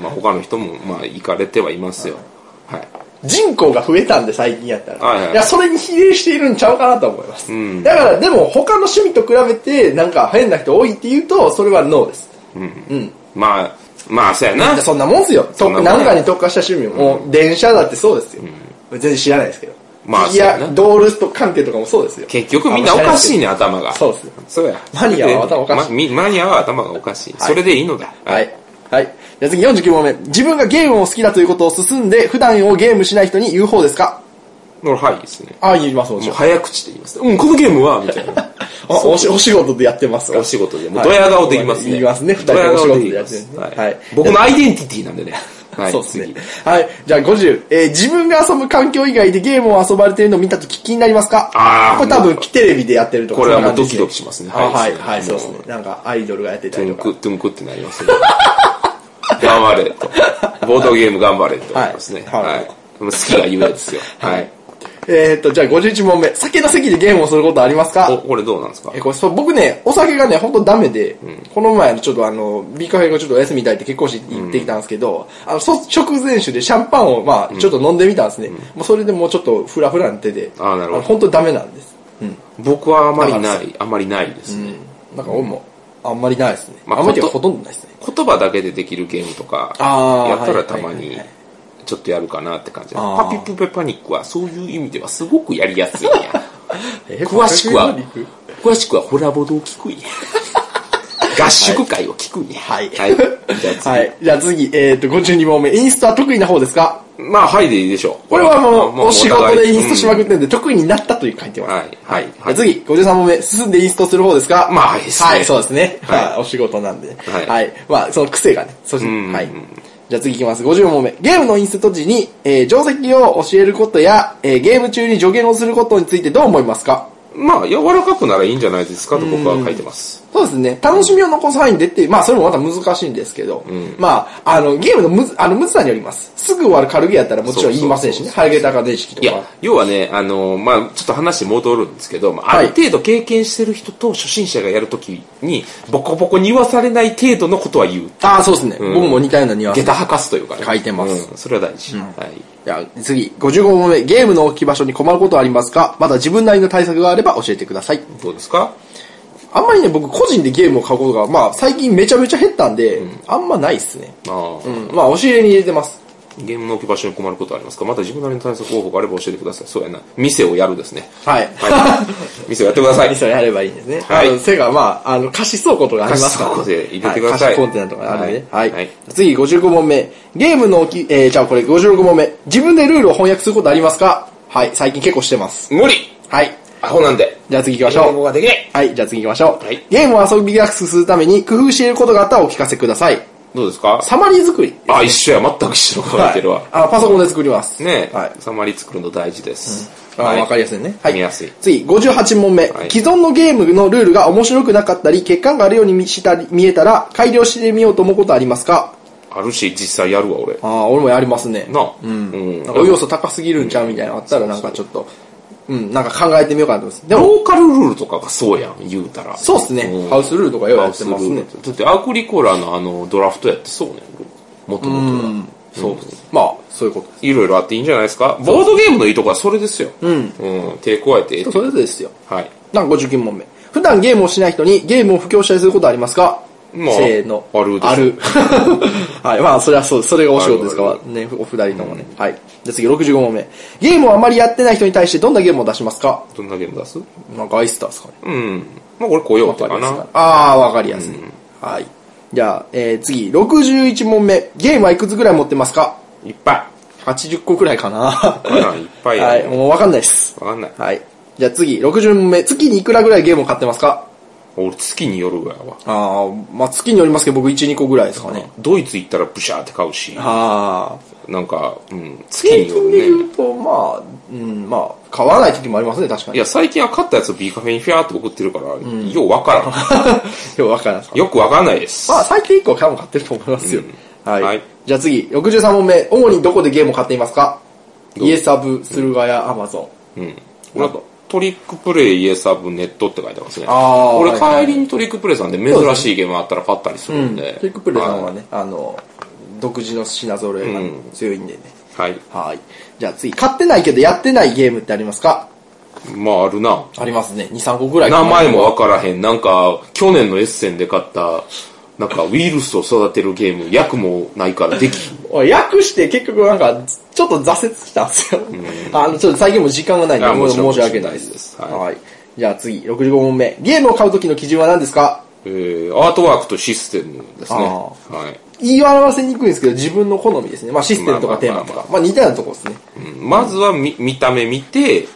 まあ、他の人も、まあ、行かれてはいますよ。はい。人口が増えたんで最近やったら。はいはいいや、それに比例しているんちゃうかなと思います。うんだから、でも他の趣味と比べて、なんか変な人多いって言うと、それはノーです。うん。まあ、まあ、そうやな。そんなもんっすよ。とそんなもんや何かに特化した趣味も、もう電車だってそうですよ。全然知らないですけど。まあいやドールと関係とかもそうですよ。結局みんなおかしいね、頭が。そうですよ。そうや。マニアは頭おかしいマニアは頭がおかしい。それでいいのだ。はい。はい。じゃあ次49問目。自分がゲームを好きだということを進んで、普段をゲームしない人に言う方ですか？俺、はいですね。ああ、言います、もちろ。ん早口で言います。うん、このゲームは、みたいな。あおしお仕事でやってますわお仕事で。もうドヤ顔で言いますね。言いますね。二人ドヤでお仕事でやってるん。ですね。ははいい。。僕のアイデンティティなんでね。はい。そうですね次。はい。じゃあ50。えー自分が遊ぶ環境以外でゲームを遊ばれてるのを見たとき気になりますか？あーこれ多分テレビでやってるとかこれはもうドキドキしますねあはい、そうはい、そうもうですね。なんかアイドルがやってたりとかトゥンク、。トゥンクってなりますね。頑張れと。ボードゲーム頑張れって思いますね。はいはい。好きがゆえですよ。はい。えーっと、じゃあ51問目。酒の席でゲームをすることありますか？お、これどうなんですか？え、これそう、僕ね、お酒がね、ほんとダメで、この前、ちょっとあの、ビーカフェがちょっとお休みたいって結婚式行ってきたんですけど、あの、そ直前酒でシャンパンを、まあ、ちょっと飲んでみたんですね。もうそれでもうちょっとフラフラに手で、あーなるほどの本当にダメなんです。うん。僕はあまりない、あまりないですね。なんか俺も、あんまりないですね。まああんまりほとんどないですね。言葉だけでできるゲームとか、やったらはいたまにはいはいはいちょっとやるかなって感じ。パピプペパニックはそういう意味ではすごくやりやすいんや。え詳しくは詳しくはホラボドを聞くんや。合宿会を聞くんや。はいはい。じゃあ次。はい。じゃあ次、えーっと、52問目。インストは得意な方ですか？まあ、はいでいいでしょう。これはもう、まあお仕事でインストしまくっってるんで、得意になったという書いてます。はいはいじゃあ次、53問目。進んでインストする方ですか？まあはいねはい、そうですね。はいはい、お仕事なんで。はいはい。まあ、その癖がね。そして、うんはい。じゃあ次行きます。50問目。ゲームのインスト時に、えー、定石を教えることや、えー、ゲーム中に助言をすることについてどう思いますか？まあ、柔らかくならいいんじゃないですかと僕は書いてます。そうですね。楽しみを残す範囲でって、まあそれもまた難しいんですけど、まあ、あの、ゲームのむず、あの、むずさによります。すぐ終わる軽ゲーやったらもちろん言いませんしね。ハイゲータカ電式とかいや。、要はね、あの、まあちょっと話戻るんですけど、まあ、あはいる程度経験してる人と初心者がやるときに、ボコボコに言わされない程度のことは言う。ああ、そうですね。ん僕も似たようなニュアンスで下駄吐かすというかね。書いてますうんそれは大事。はい。じゃあ次、55問目。ゲームの置き場所に困ることはありますか？また自分なりの対策があれば教えてください。どうですか？あんまりね、僕個人でゲームを買うことが、まあ最近めちゃめちゃ減ったんで、あんまないっすね。ああ、うん。まあ押し入れに入れてます。ゲームの置き場所に困ることはありますか？また自分なりの対策方法があれば教えてください。そうやな。店をやるですね。はい。はい。店をやってください。店をやればいいんですね。はいあの、せが、まあ、あの、貸し倉庫とかありますから、貸し倉庫で入れてくださいは貸しコンテナとかあるんでね。はい。はい次、55問目。ゲームの置き、えー、じゃあこれ55問目。自分でルールを翻訳することありますか？はい、最近結構してます。無理はい。アホなんで。じゃあ次行きましょう。英語ができない。はい、じゃあ次行きましょう。はいゲームを遊びやすくするために工夫していることがあったらお聞かせください。どうですか？サマリー作り。あ、一緒や。全く一緒のこと言ってるわ。あ、パソコンで作ります。ねえ、はい。サマリー作るの大事です。あ、はいわかりやすいね。はい。見やすい次、58問目、はい既存のゲームのルールが面白くなかったり、欠陥があるように見したり見えたら、改良してみようと思うことありますか？あるし、実際やるわ、俺。ああ、俺もやりますね。なあ。う。うんん。なんか要素高すぎるんちゃうみたいなのあったら、なんかちょっと、うん、なんか考えてみようかなと思います。でも、ローカルルールとかがそうやん、言うたら。そうっすね。うんハウスルールとかようやってますね。だってアグリコラのあのドラフトやってそうねん、もとうもとは。ん。そうですね。まあ、そういうことです。いろいろあっていいんじゃないですか？ボードゲームのいいとこはそれですよ。うん。うん。手加えてええそれですよ。はい。なんか59問目。普段ゲームをしない人にゲームを布教したりすることありますか？まあせーの。あるある。はい。まあ、それはそう、それがお仕事ですから、ね、お二人ともね。はい。じゃあ次、65問目。ゲームをあまりやってない人に対してどんなゲームを出しますか？どんなゲーム出す？なんかアイスターですかね。うん。まあこれコヨーテかなわかりやすい。ああー、わかりやすい。はい。じゃあ、えー、次、61問目。ゲームはいくつぐらい持ってますか？いっぱ ?80 個くらいかな。い。いっぱいやはい、る。もうわかんないです。わかんない。はい。じゃあ次、60問目。月にいくらぐらいゲームを買ってますか？俺月によるぐらいは。ああ、まあ月によりますけど僕1、2個ぐらいですかね。ドイツ行ったらブシャーって買うし。ああ。なんか、うん、月平によ均で言るね。うと、まあ、うん、まあ、買わない時もありますね、確かに。いや、最近は買ったやつを B カフェにフィャーって送ってるから、ようわから よくわからん。よくわかんないです。まあ、最低1個は多分買ってると思いますよ。はい。はいじゃあ次、63問目。主にどこでゲームを買っていますか？家サブ、駿河屋、アマゾン。うん。俺はトリックプレイイエサブネットって書いてますね。俺はいはい帰りにトリックプレイさんで珍しいゲームあったら買ったりするんで。トリックプレイさんはね、あの、独自の品揃えがうん強いんでね。はい。はい。じゃあ次、買ってないけどやってないゲームってありますか？まああるな。ありますね。2、3個ぐらい。名前もわからへん。なんか、去年のエッセンで買った、なんかウイルスを育てるゲーム、役もないからでき訳 して結局なんか、ちょっと挫折したんですよ。あの、ちょっと最近も時間がないんで、申し訳ないで。申し訳ないですすは。はいじゃあ次、65問目。ゲームを買う時の基準は何ですか？えー、アートワークとシステムですね。あはい。言い表せにくいんですけど、自分の好みですね。まあシステムとかテーマとか。まあ似たようなとこですね。うんまずは見見た目見て、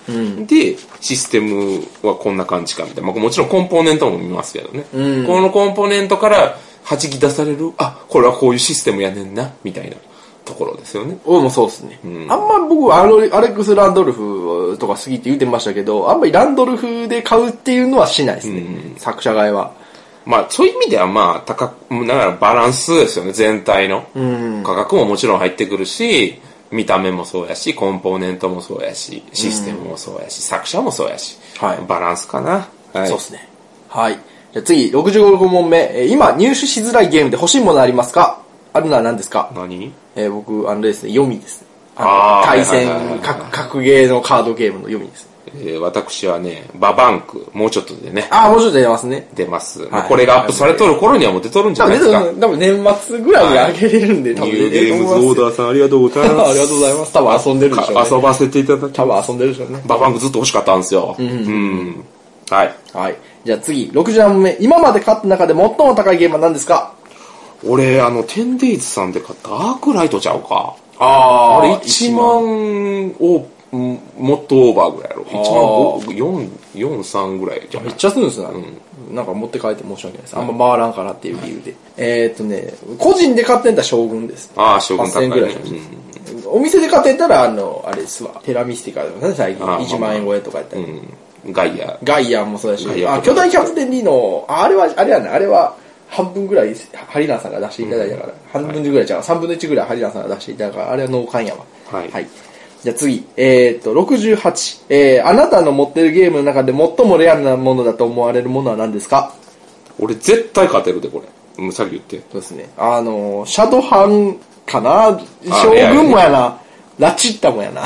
で、システムはこんな感じかみたいな。まあ、もちろんコンポーネントも見ますけどね。うんこのコンポーネントから弾き出される、あ、これはこういうシステムやねんな、みたいなところですよね。俺もそうですね。んあんま僕はアロアレックス・ランドルフとか好きって言ってましたけど、あんまりランドルフで買うっていうのはしないですね。作者買いは。まあ、そういう意味ではまあ、高く、だからバランスですよね、全体の。価格ももちろん入ってくるし、見た目もそうやし、コンポーネントもそうやし、システムもそうやし、作者もそうやし、はいバランスかな。はい。そうですね。はい。じゃあ次、65問目。えー今、入手しづらいゲームで欲しいものありますか？あるのは何ですか？何？えー僕、あのですね、読みですね。あー対戦はいはいはいはい、格格ゲーのカードゲームの読みです。えー私はね、ババンク、もうちょっとでね、ああ、もうちょっと出ますね。出ます。はいこれがアップされとる頃にはもう出とるんじ多ゃないですか。分、多分年末ぐらいにあげれるんで、多分ニューゲームズオーダーさんありがとうございます。ありがとうございます。多分遊んでるでしょうね。遊ばせていただき多分遊んでるでしょうね。ババンクずっと欲しかったんですよ。うん。はい。はい。じゃあ次、67問目。今まで買った中で最も高いゲームは何ですか？俺、あの、テンデイズさんで買ったアークライトちゃうか。ああれ1万を、うんもっとオーバーぐらいやろ。1万5、4、4、3ぐらいじゃめっちゃするんですよ、なんか持って帰って申し訳ないです。あんま回らんからっていう理由で。えーっとね、個人で買ってんだ将軍です。ああ、将軍高8000い、ね。ぐらいしますお店で買ってたら、あの、あれですわ。テラミスティカとかね、最近。あー1万円超えとかやったり。うん。うん。ガイア。ガイアンもそうだしあ、巨大キャプテンリーの、ああれは、あれやな、あれは、半分ぐらい、ハリランさんが出していただいたから、半分ぐらいじゃう、3分の1ぐらいハリランさんが出していただいたから、あれは農館やわ。はいはい。じゃあ次、えーっと、68。えー、あなたの持ってるゲームの中で最もレアなものだと思われるものは何ですか？俺絶対勝てるで、これ。うん、さっき言って。そうですね。あの、シャドハンかな？あ将軍もやな。ラチッタもやな。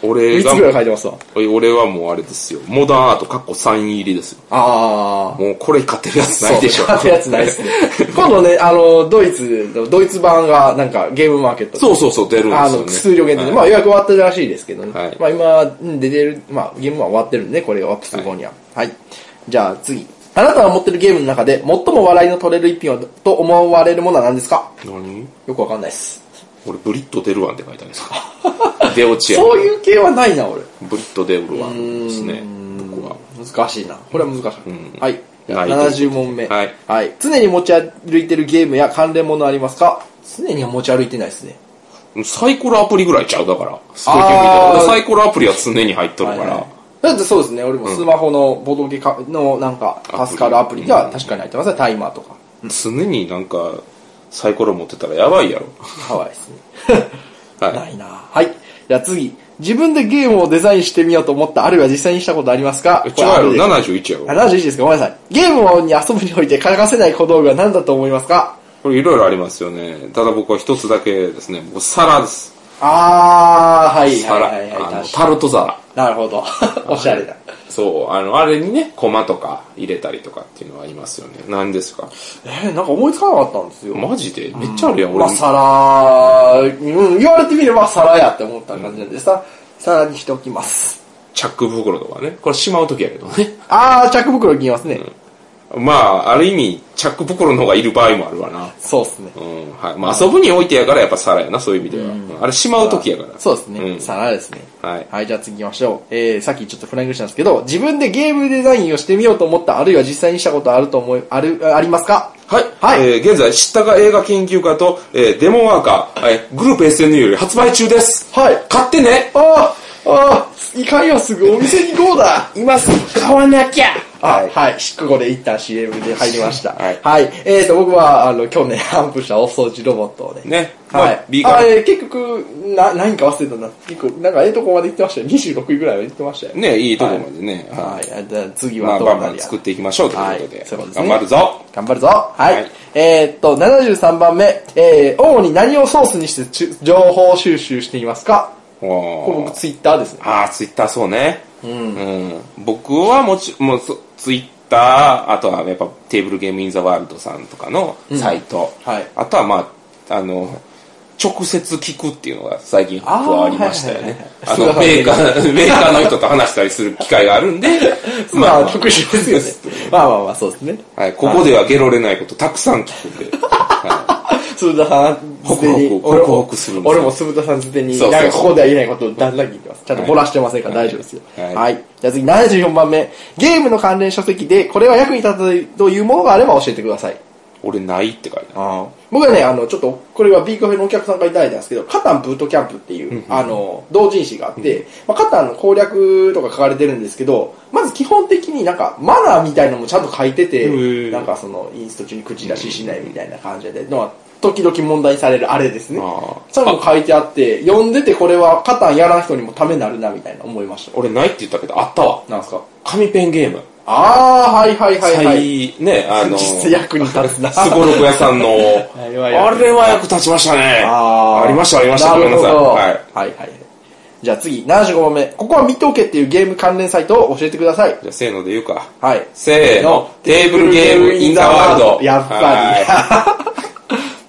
俺3がつぐらい書いてますわ。俺はもうあれですよ。モダンアート、カッコサイン入りですよ。あー。もうこれ勝てるやつないでしょ。勝てるやつないですね。今度ね、あの、ドイツ、ドイツ版がなんかゲームマーケットでそうそうそう、出るんですよね。あの、数量限定で、はいまあ予約終わってるらしいですけどね。はいまあ今、うん出てる、まあゲームは終わってるんでね、これがアップする後には。はい。じゃあ次。あなたが持ってるゲームの中で最も笑いの取れる一品はと思われるものは何ですか？何？よくわかんないです。俺、ブリット出るわんって書いてあるんですか。出落ちや。そういう系はないな、俺。ブリット出るわんですね。僕は。難しいな。これは難しい。うんはい。はい70問目。はい。常に持ち歩いてるゲームや関連物ありますか？常には持ち歩いてないですね。サイコロアプリぐらいちゃう？だから。そういサイコロアプリは常に入っとるから。だってそうですね、俺もスマホのボドゲかのなんか助かるアプリが確かに入ってますね、タイマーとか。常になんか、サイコロ持ってたらやばいやろ。ハワイですね。は。ないいなはい。じゃあ次。自分でゲームをデザインしてみようと思った、あるいは実際にしたことありますか？違うやろ、これあるで71やろ。71ですかごめんなさい。ゲームに遊ぶにおいて欠かせない小道具は何だと思いますか？これいろいろありますよね。ただ僕は一つだけですね。僕、皿です。あー、はいはい皿。タルト皿。になるほど。おしゃれだ。そう、あの、あれにね、コマとか入れたりとかっていうのはありますよね。何ですか？えー、なんか思いつかなかったんですよ。マジで？めっちゃあるやん、俺。まあ、皿、うん、言われてみれば皿やって思った感じなんでさ、皿にしておきます。チャック袋とかね。これしまうときやけどね。あー、チャック袋いきますね。まあ、ある意味、チャック袋の方がいる場合もあるわな。そうっすね。うん。はい。まあ、遊ぶにおいてやからやっぱ皿やな、そういう意味では。うんあれしまうときやから。そうですね。うん皿ですね。はい。はい、じゃあ次行きましょう。えー、さっきちょっとフライングしたんですけど、自分でゲームデザインをしてみようと思った、あるいは実際にしたことあると思い、ある、ありますか？はい。はいえー現在、知ったか映画研究家と、えーデモワーカー、えーグループ SN より発売中です。はい。買ってねあー、あー、いかんよ、すぐお店に GO だ今すぐ買わなきゃあ、はい、ここで一旦 CM で入りました。はいはい。えーと、僕は、あの、去年販布したお掃除ロボットをね。ね。はいまあ。B から。あえー結局、な、何か忘れたな。結構、なんか、ええとこまで行ってましたよ。26位ぐらいは行ってましたよ。ね、いいとこまでね。ははい。じゃあ次い。まあ、はどうなるやバンバン作っていきましょうということで。はいそうですね頑張るぞ頑張るぞ。はい。はいえーっと、73番目。えー、主に何をソースにしてちゅ情報収集していますか？おこれ僕ーツイッターですね。ああ、ツイッターそうね。うん。僕はもち、もうそ、ツイッター、あとはやっぱテーブルゲームインザワールドさんとかのサイト。はいあとはまあ、あの、直接聞くっていうのが最近加わりましたよね。あの、メーカー、メーカーの人と話したりする機会があるんで、まあ、特殊ですよ ね。まあまあまあ、そうですね。はい、ここではゲロれないことたくさん聞くんで。は 鈴田さん、ホクすでにホク俺もホクホクするんですよ俺も鈴田さんすでに、なんかここでは言えないことをだんだん聞いてます。ちゃんと漏らしてませんから大丈夫ですよ。はいはい。じゃあ次、74番目。ゲームの関連書籍で、これは役に立つというものがあれば教えてください。俺ないって書いてある。僕はね、あの、ちょっと、これはビーカフェのお客さんからいただいたんですけど、カタンブートキャンプっていう、あの、同人誌があって、まあ、カタンの攻略とか書かれてるんですけど、まず基本的になんか、マナーみたいのもちゃんと書いててなんかその、インスト中に口出ししないみたいな感じで、時々問題されるあれですね。あそういうの書いてあって、読んでてこれはカタンやらん人にもためになるなみたいな思いました。俺ないって言ったけど、あったわ。なんすか？紙ペンゲーム。あー、はいはいはいはい。最ね、あの、実際役に立つな。すごろく屋さんの、あれは役立ちましたね。あーありましたありました。ごめんなさい。はい。はいはい。じゃあ次、75番目。ここは見とけっていうゲーム関連サイトを教えてください。じゃあ、せーので言うか。はい。せーの、テーブルゲームインザワールド。やっぱり。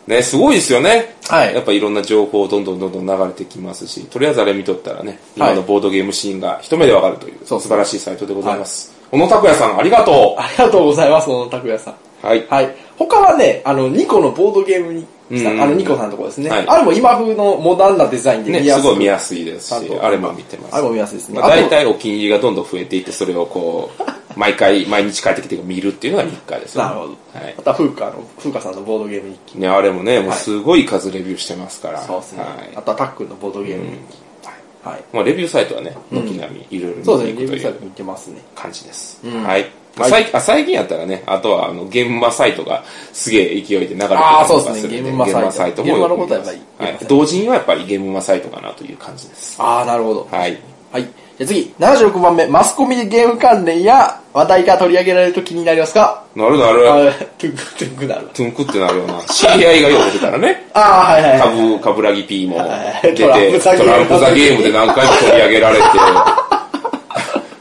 ね、すごいですよね。はいやっぱいろんな情報どんどんどんどん流れてきますし、とりあえずあれ見とったらね、今のボードゲームシーンが一目でわかるという、素晴らしいサイトでございます。小野拓也さん、ありがとありがとうございます、小野拓也さん。う。はい。はい。他はね、あの、ニコのボードゲームに、うんあの、ニコさんのとこですね。はいあれも今風のモダンなデザインでね、見やすい。すごい見やすいですしあれも見てます。あれも見やすいですね。大体お気に入りがどんどん増えていって、それをこう、毎回、毎日帰ってきて見るっていうのが日課ですよねなるほど。はいま。た、風花の、風花さんのボードゲーム日記。ね、あれもね、もうすごい数レビューしてますから。そうですね。はいあとはタックンのボードゲーム日記。はい。まあ、レビューサイトはね、軒並みいろいろそうですね、見ていくというゲームサイト見てますね。感じです。うんはい。最あ最近やったらね、あとはあの、ゲームマサイトがすげえ勢いで流れてたりとあかーそうですねるんゲームマサイトもゲームマのことはやっぱり同時にはやっぱりゲームマサイトかなという感じです。ああ、なるほど。はい。はい。じゃあ次、76番目。マスコミでゲーム関連や話題が取り上げられると気になりますか？なるなる。トゥンクトゥンクなるわ。トゥンクってなるような。知り合いがよく出たらね。ああ、はいはいカはい。ブ、カブラギ P も出て、トランプザゲームトランプザゲームで何回も取り上げられて、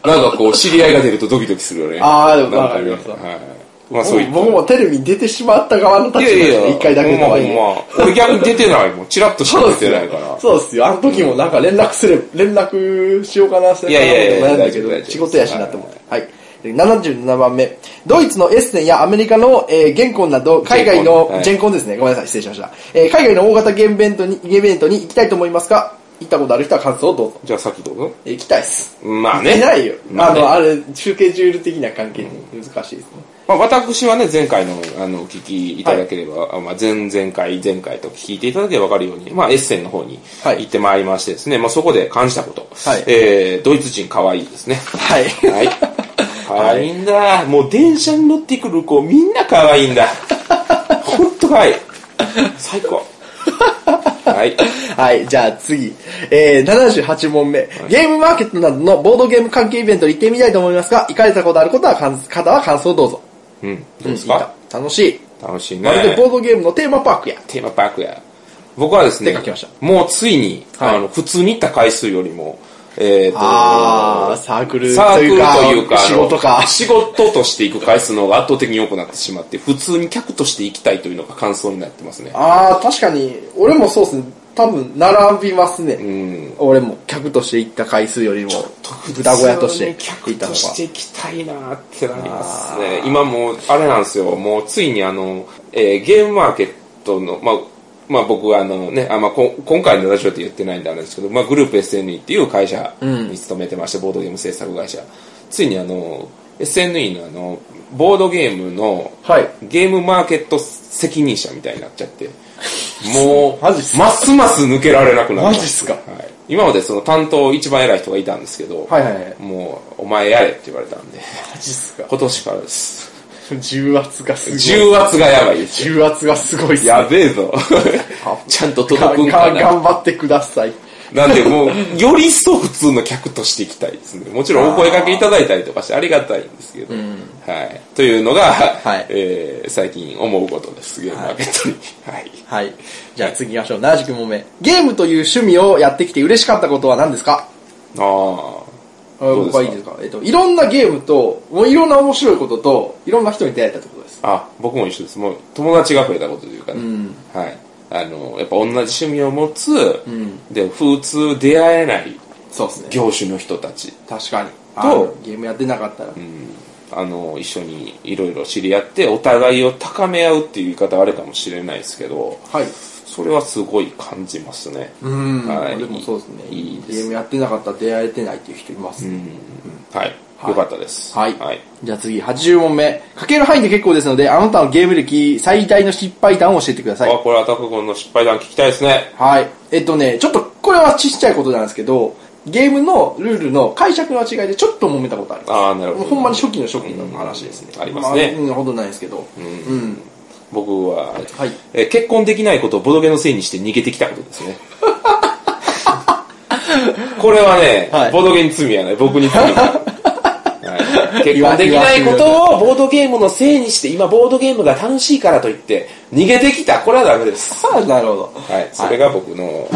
なんかこう、知り合いが出るとドキドキするよね。あーでもなんかねわかりますはい。まあそういった。僕もテレビに出てしまった側の立場で一回だけとはいえ。まほんま。俺逆に出てないもん。チラッとしか出てないから。そうっすよ。あの時もなんか連絡すれ、連絡しようかな、していやいやいや悩んだけど大丈夫大丈、夫仕事やしなって思って。はい。で77番目。ドイツのエッセンやアメリカの、えー、ゲンコンなど、海外の、はいジェンコンですね。ごめんなさい、失礼しました。えー、海外の大型ゲームイベントに、ゲームイベントに行きたいと思いますか？行ったことある人は感想をどうぞ。じゃあさっきどうぞ。えー行きたいっす。まあね。いないよ。まあねあの、あれ、集計ジュール的な関係に難しいですね。まあ、私はね、前回の、あの、お聞きいただければ、あまあ、前々回、前回と聞いていただければわかるように、まあ、エッセンの方にはい行ってまいりましてですね、まあ、そこで感じたこと。はいえー、ドイツ人可愛いですね。はい。はい。可愛いんだ。もう電車に乗ってくる子、みんな可愛いんだ。ほんと可愛い。最高。はい。はい、じゃあ次。えー、78問目。ゲームマーケットなどのボードゲーム関係イベントに行ってみたいと思いますが、行かれたことあることは方は感想をどうぞ。うん。どうですうん楽しい。楽しいまるでね。ボードゲームのテーマパークや。テーマパークや。僕はですね手書きました、もうついに、はいあの、普通に行った回数よりも、えっ、と、あー、サークルサークルというか、仕事か。仕事として行く回数の方が圧倒的に多くなってしまって、普通に客として行きたいというのが感想になってますね。あー、確かに、俺もそうっすね。多分、並びますね。うん。俺も客として行った回数よりも、豚小屋として行ったのが。客として行きたいなってなりますね。今もう、あれなんですよ、もうついにあの、えーゲームマーケットの、まあ、まあ僕はあのね、あまあ、こ今回のラジオって言ってないんであれですけど、まあグループ SNE っていう会社に勤めてまして、ボードゲーム制作会社。ついにあの、SNE のあの、ボードゲームのはい。ゲームマーケット責任者みたいになっちゃって、もう、ますます抜けられなくなりまマジっすか？はい。今までその担当一番偉い人がいたんですけど、はいはいはい。もう、お前やれって言われたんで、マジっすか？今年からです。重圧がすごい。重圧がやばいですよ。重圧がすごいっすね。やべえぞ。ちゃんと届くんかがな。頑張ってください。なんでもう、より一層普通の客としていきたいですね。もちろんお声掛けいただいたりとかしてありがたいんですけど。はい。というのが、はいえー最近思うことです。ゲームマーケットに。はい。はい。じゃあ次行きましょう。79問目。ゲームという趣味をやってきて嬉しかったことは何ですか？ああ。僕はいいですか？えっと、いろんなゲームと、もういろんな面白いことと、いろんな人に出会えたってことです。あ、僕も一緒です。もう友達が増えたことというかね。んはい。あの、やっぱ同じ趣味を持つ、んで、普通出会えないそうですね。業種の人たち確かに。とと、ゲームやってなかったら。あの一緒にいろいろ知り合ってお互いを高め合うっていう言い方はあれかもしれないですけどはい。それはすごい感じますねうん。はい俺もそうですね。いいゲームやってなかったら出会えてないっていう人います。うんはいよかったです。はい。はい。じゃあ次、80問目。かける範囲で結構ですので、あなたのゲーム歴最大の失敗談を教えてください。あ、これアタック君の失敗談聞きたいですね。はい。えっとね、ちょっと、これはちっちゃいことなんですけど、ゲームのルールの解釈の違いでちょっと揉めたことあります。ああ、なるほど。ほんまに初期の初期の話ですね。うんありますねあうん、ほどないですけど。うん。僕は、はい。えー結婚できないことをボドゲのせいにして逃げてきたことですね。これはね、はいボドゲに罪はない、僕に罪は結婚できないことをボードゲームのせいにして、今ボードゲームが楽しいからといって、逃げてきた。これはダメです。あなるほど。はい。それが僕の、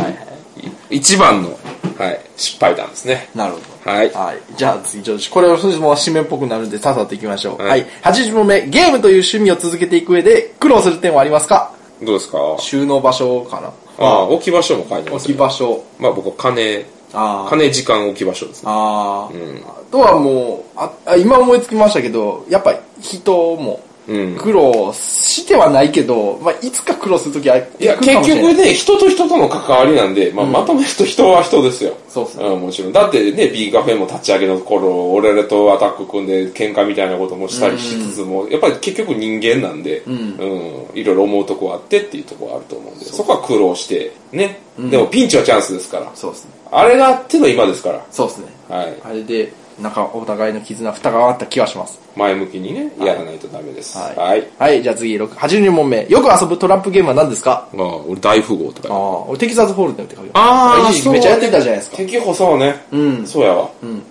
い一番の、はい、失敗談ですね。なるほど。はい。はい。じゃあ次、ちょっとこれはもう締めっぽくなるんで、さっさと行きましょう。は。はいい80問目。ゲームという趣味を続けていく上で苦労する点はありますか？どうですか？収納場所かなああ、置き場所も書いてま置すよ。き場所。まあ僕は金、金時間置き場所ですね。あー、あとはもうああ、今思いつきましたけど、やっぱり人もうん。苦労してはないけど、まあ、いつか苦労するときはいや、結局ね、人と人との関わりなんで、まあ、まとめると人は人ですよ。そうっすねん、もちろん。だってね、B カフェも立ち上げの頃、俺らとアタック組んで喧嘩みたいなこともしたりしつつも、やっぱり結局人間なんで、うん、いろいろ思うとこあってっていうとこはあると思うんで、そこは苦労して、ね。でもピンチはチャンスですから。そうですね。あれがあっての今ですから。そうですね。はい。あれで、なんかお互いの絆、蓋が上がった気がします。前向きにね、やらないとダメです。はい。はい。はい、じゃあ次、6 82問目。よく遊ぶトランプゲームは何ですか？まあ、俺大富豪とか。ああ、俺テキサスホールデムって書いてあ一時期めっちゃやってたじゃないですか。敵歩そうね。うんそうやわ。うん。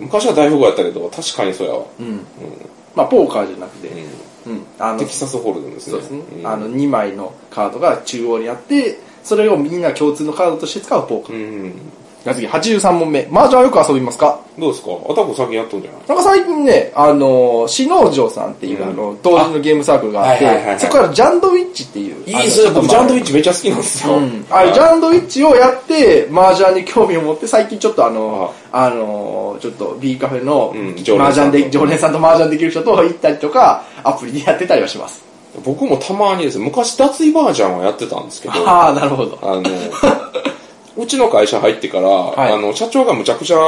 昔は大富豪やったけど、確かにそうやわ。まあ、ポーカーじゃなくて、うん。あのテ、キサスホールデムですね。そうですね。んあの、2枚のカードが中央にあって、それをみんな共通のカードとして使うポーカー。うん。じゃあ次、83問目。麻雀はよく遊びますか？どうですか？アタック最近やっとんじゃない？なんか最近ね、あの、シノージョさんっていう、うんあの、同時のゲームサークルがあっはいはいはいはいて、そこからジャンドウィッチっていう。いい、それ僕ジャンドウィッチチめっちゃ好きなんですよ。うん。あれ、ジャンドウィッチをやって、麻雀に興味を持って、最近ちょっとあの、あの、ちょっと B カフェのうん常連さんと麻雀で、常連さんと麻雀できる人と行ったりとか、アプリでやってたりはします。僕もたまにですね、昔脱衣バージョンはやってたんですけど、あああ、なるほど。の、うちの会社入ってから、いあの、社長がむちゃくちゃ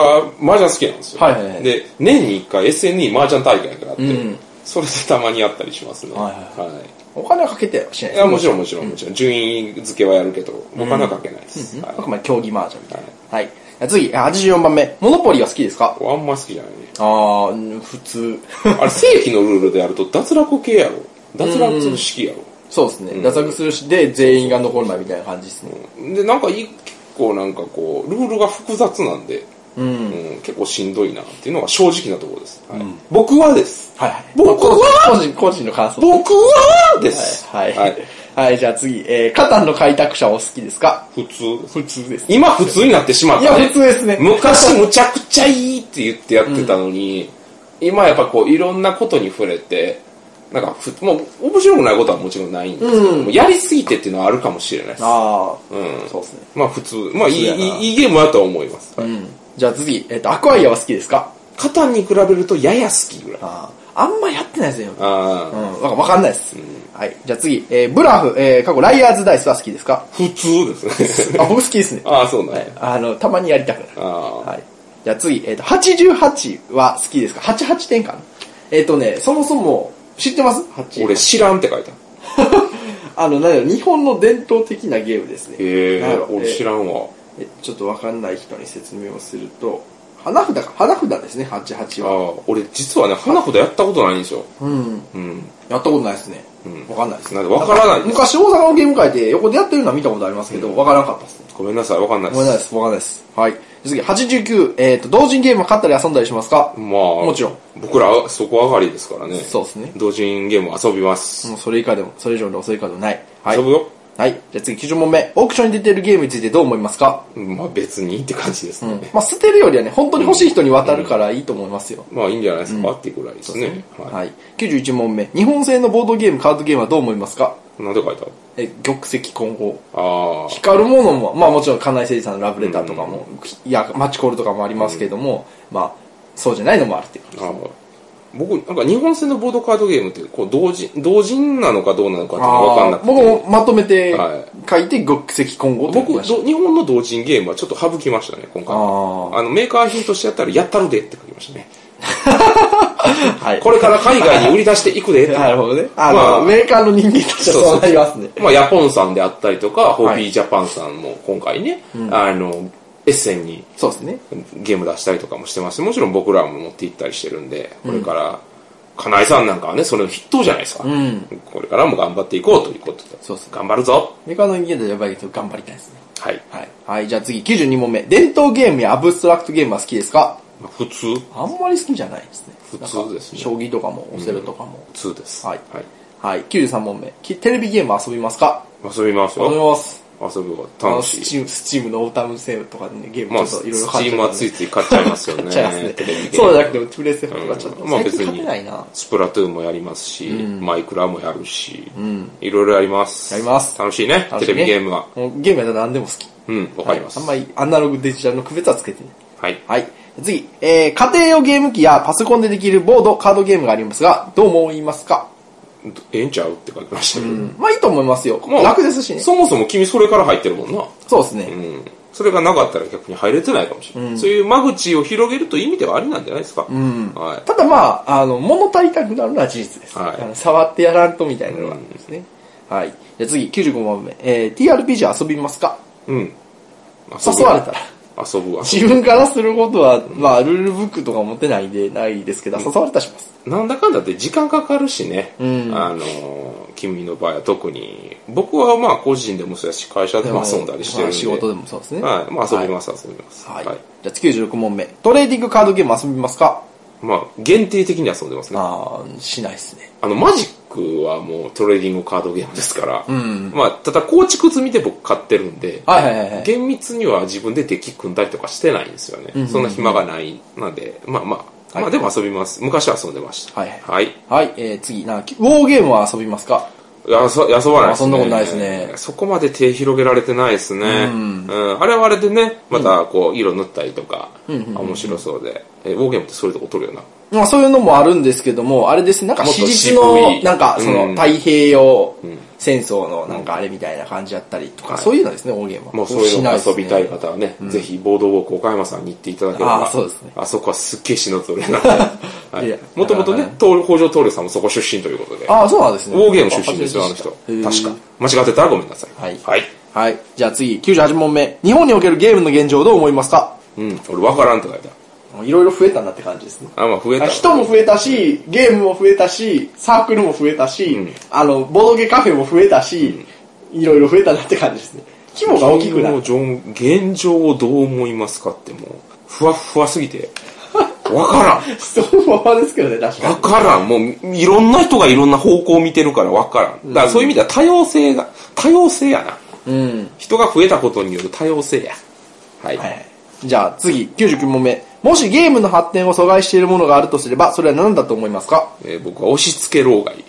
麻雀好きなんですよ。はいはいはいで、年に一回 SNE 麻雀大会があって、うんそれでたまにやったりしますね。はいはいお金はかけてはしないいや、もちろんもちろんもちろん。順位付けはやるけど、お金はかけないです。はいあくまで競技麻雀みたいな。はい。次、84番目。モノポリーは好きですか？あんま好きじゃないね。ああ、うん普通。あれ、正規のルールでやると脱落系やろ。脱落する式やろ。そうですね。脱落するしで全員が残るなみたいな感じですね。で、なんかいい、結構なんかこう、ルールが複雑なんで、うん。うん結構しんどいなっていうのが正直なところです。はい僕はです。はいはい。僕は個人、個人の感想。僕はです。はい。ははいい。はい、じゃあ次、えー、カタンの開拓者お好きですか？普通。普通です。今普通になってしまった、ね。いや普通ですね昔むちゃくちゃいいって言ってやってたのに、今やっぱこういろんなことに触れて、なんかふ、もう面白くないことはもちろんないんですけど、うんやりすぎてっていうのはあるかもしれないです。ああ、うん。そうですね。まあ普通、まあいいいいゲームだとは思います。はいうん。じゃあ次、えっ、と、アクアイアは好きですか？カタンに比べるとやや好きぐらい。ああ。あんまやってないですよ。ああ、うん、わかんないです。はい。じゃあ次、えー、ブラフ、えー、過去ライアーズダイスは好きですか？普通ですね。あ、僕好きですね。ああ、そうなんやはい。あの、たまにやりたくなる。ああ、はい。じゃあ次、えっ、と、88は好きですか ?88 点かな？えっ、とね、そもそも、知ってます ?8。俺知らんって書いた。あの、なんだろう日本の伝統的なゲームですね。へえな俺知らんわ。えちょっとわかんない人に説明をすると、花札か、花札ですね、88は。ああ、俺実はね、花札やったことないんですよ。うん。うん。やったことないですね。うんわかんないです。なんでわからないです昔大阪のゲーム会で横でやってるのは見たことありますけど、わからなかったですね。ごめんなさい、わかんないです。ごめんなさいです。わかんないです。はい。次、89、えっ、と、同人ゲームは買ったり遊んだりしますか？まあ、もちろん。僕らそこ上がりですからね。そうですね。同人ゲーム遊びます。もうそれ以下でも、それ以上のそれ以下でもない。はい。遊ぶよ。はい。じゃあ次、90問目。オークションに出てるゲームについてどう思いますか？まあ別にって感じですね。まあ、捨てるよりはね、本当に欲しい人に渡るからいいと思いますよ。まあいいんじゃないですか、っていうぐらいですね。ははい。91問目。日本製のボードゲーム、カードゲームはどう思いますか？い。なんで書いたえ、玉石混合。ああ。光るものも、まあもちろん、金井誠司さんのラブレターとかも、いや、マッチコールとかもありますけども、まあ、そうじゃないのもあるっていう感じです僕、なんか日本製のボードカードゲームって、こう、同人、同人なのかどうなのかってわかんなくて。僕もまとめてはい書いて、極石混合僕日本の同人ゲームはちょっと省きましたね、今回。ああの、メーカー品としてやったら、やったるでって書きましたね。はい。これから海外に売り出していくで。なるほどね。あの、まあメーカーの人間としてはそうなりますね。まあ、ヤポンさんであったりとか、ホーピージャパンさんも今回ね、あの、エッセンにそうですね。ゲーム出したりとかもしてますしもちろん僕らも持って行ったりしてるんで、これから、金井さんなんかはね、それの筆頭じゃないですか。んこれからも頑張っていこうということで。そうっすね頑張るぞ。メーカーの人間としてはやっぱり頑張りたいですね。はい。はい。はい、じゃあ次、92問目。伝統ゲームやアブストラクトゲームは好きですか？まあ普通あんまり好きじゃないですね。普通ですね将棋とかも、オセロとかも。普通です。はいはい。はい、93問目。きテレビゲームは遊びますか？遊びます遊びよ。ます。遊ぶはあの楽しい。スチーム、スチームのオータムセールとかでね、ゲームまあ、ちょっといろいろスチームはついつい買っちゃいますよね。買っちゃいますねテレビゲームそうじゃなくても、プレステ4とかちょっと、まあ別最近買ってにないな。スプラトゥーンもやりますし、マイクラもやるし、いろいろやります。やります楽しいね、テレビゲームは。もうゲームやったら何でも好き。うん、わかります。はいあんまりアナログデジタルの区別はつけてない。はい。はい。次、えー、家庭用ゲーム機やパソコンでできるボード、カードゲームがありますが、どう思いますか？ええんちゃうって書きましたけど。まあいいと思いますよ。まあ楽ですしね。そもそも君それから入ってるもんな。そうですね。うん。それがなかったら逆に入れてないかもしれない。そういう間口を広げるという意味ではありなんじゃないですか？んはい。ただまあ、あの、物足りたくなるのは事実です。はい触ってやらんとみたいなのがあるんですね。はい。じゃあ次、95問目。えー、TRPG 遊びますか？うん。誘われたら。遊ぶわ。自分からすることは、まあ、ルールブックとか持ってないんで、ないですけど、誘われたらします。なんだかんだって時間かかるしね。んあのー、君の場合は特に。僕はまあ個人でもそうやし、会社でも遊んだりしてるんで。まあ仕事でもそうですね。はい。まあ遊びます、遊びます。はい。はい。じゃあ96問目。トレーディングカードゲーム遊びますか？まあ、限定的に遊んでますね。ああ、しないですね。あの、マジックはもうトレーディングカードゲームですから。まあ、ただ構築済みで僕買ってるんで、はいはいはいはい。厳密には自分でデッキ組んだりとかしてないんですよね。そんな暇がないので、まあまあ、はいまあでも遊びます。昔は遊んでました。はいはいはい。はい、えー、次、な、ウォーゲームは遊びますか？やそ遊ばないですね。あそんなことないですねそこまで手広げられてないですね。うんあれはあれでね、またこう、色塗ったりとか、面白そうで。え、ウォーゲームってそういうとこ取るよな。まあそういうのもあるんですけども、あれですね、なんか史実渋の、いなんかそのうん太平洋戦争のなんかあれみたいな感じだったりとか、そういうのですね、オーゲームは。もうそういうの遊びたい方はね、ぜひボードウォーク岡山さんに行っていただければ。あそうですねあそこはすっげえ死の通りなもともとね、東北条徹さんもそこ出身ということで。ああ、そうなんですね。ウォーゲーム出身ですよ、あの人。確か。間違ってたらごめんなさい。はいはい。はい。じゃあ次、98問目。日本におけるゲームの現状をどう思いますか？うん。俺分からんって書いた。いろいろ増えたなって感じですね。あ、まあ増えた。人も増えたし、ゲームも増えたし、サークルも増えたし、んあの、ボードゲカフェも増えたし、いろいろ増えたなって感じですね。規模が大きくなる。現状をどう思いますかってもう、ふわっふわすぎて、わか そのままですけどね、確らん。かわからん。もう、いろんな人がいろんな方向を見てるからわからん。だからそういう意味では多様性が、多様性やな。に。うん。人が増えたことによる多様性や。はい。はい。じゃあ次、99問目。もしゲームの発展を阻害しているものがあるとすれば、それは何だと思いますか？えー僕は押し付け老害。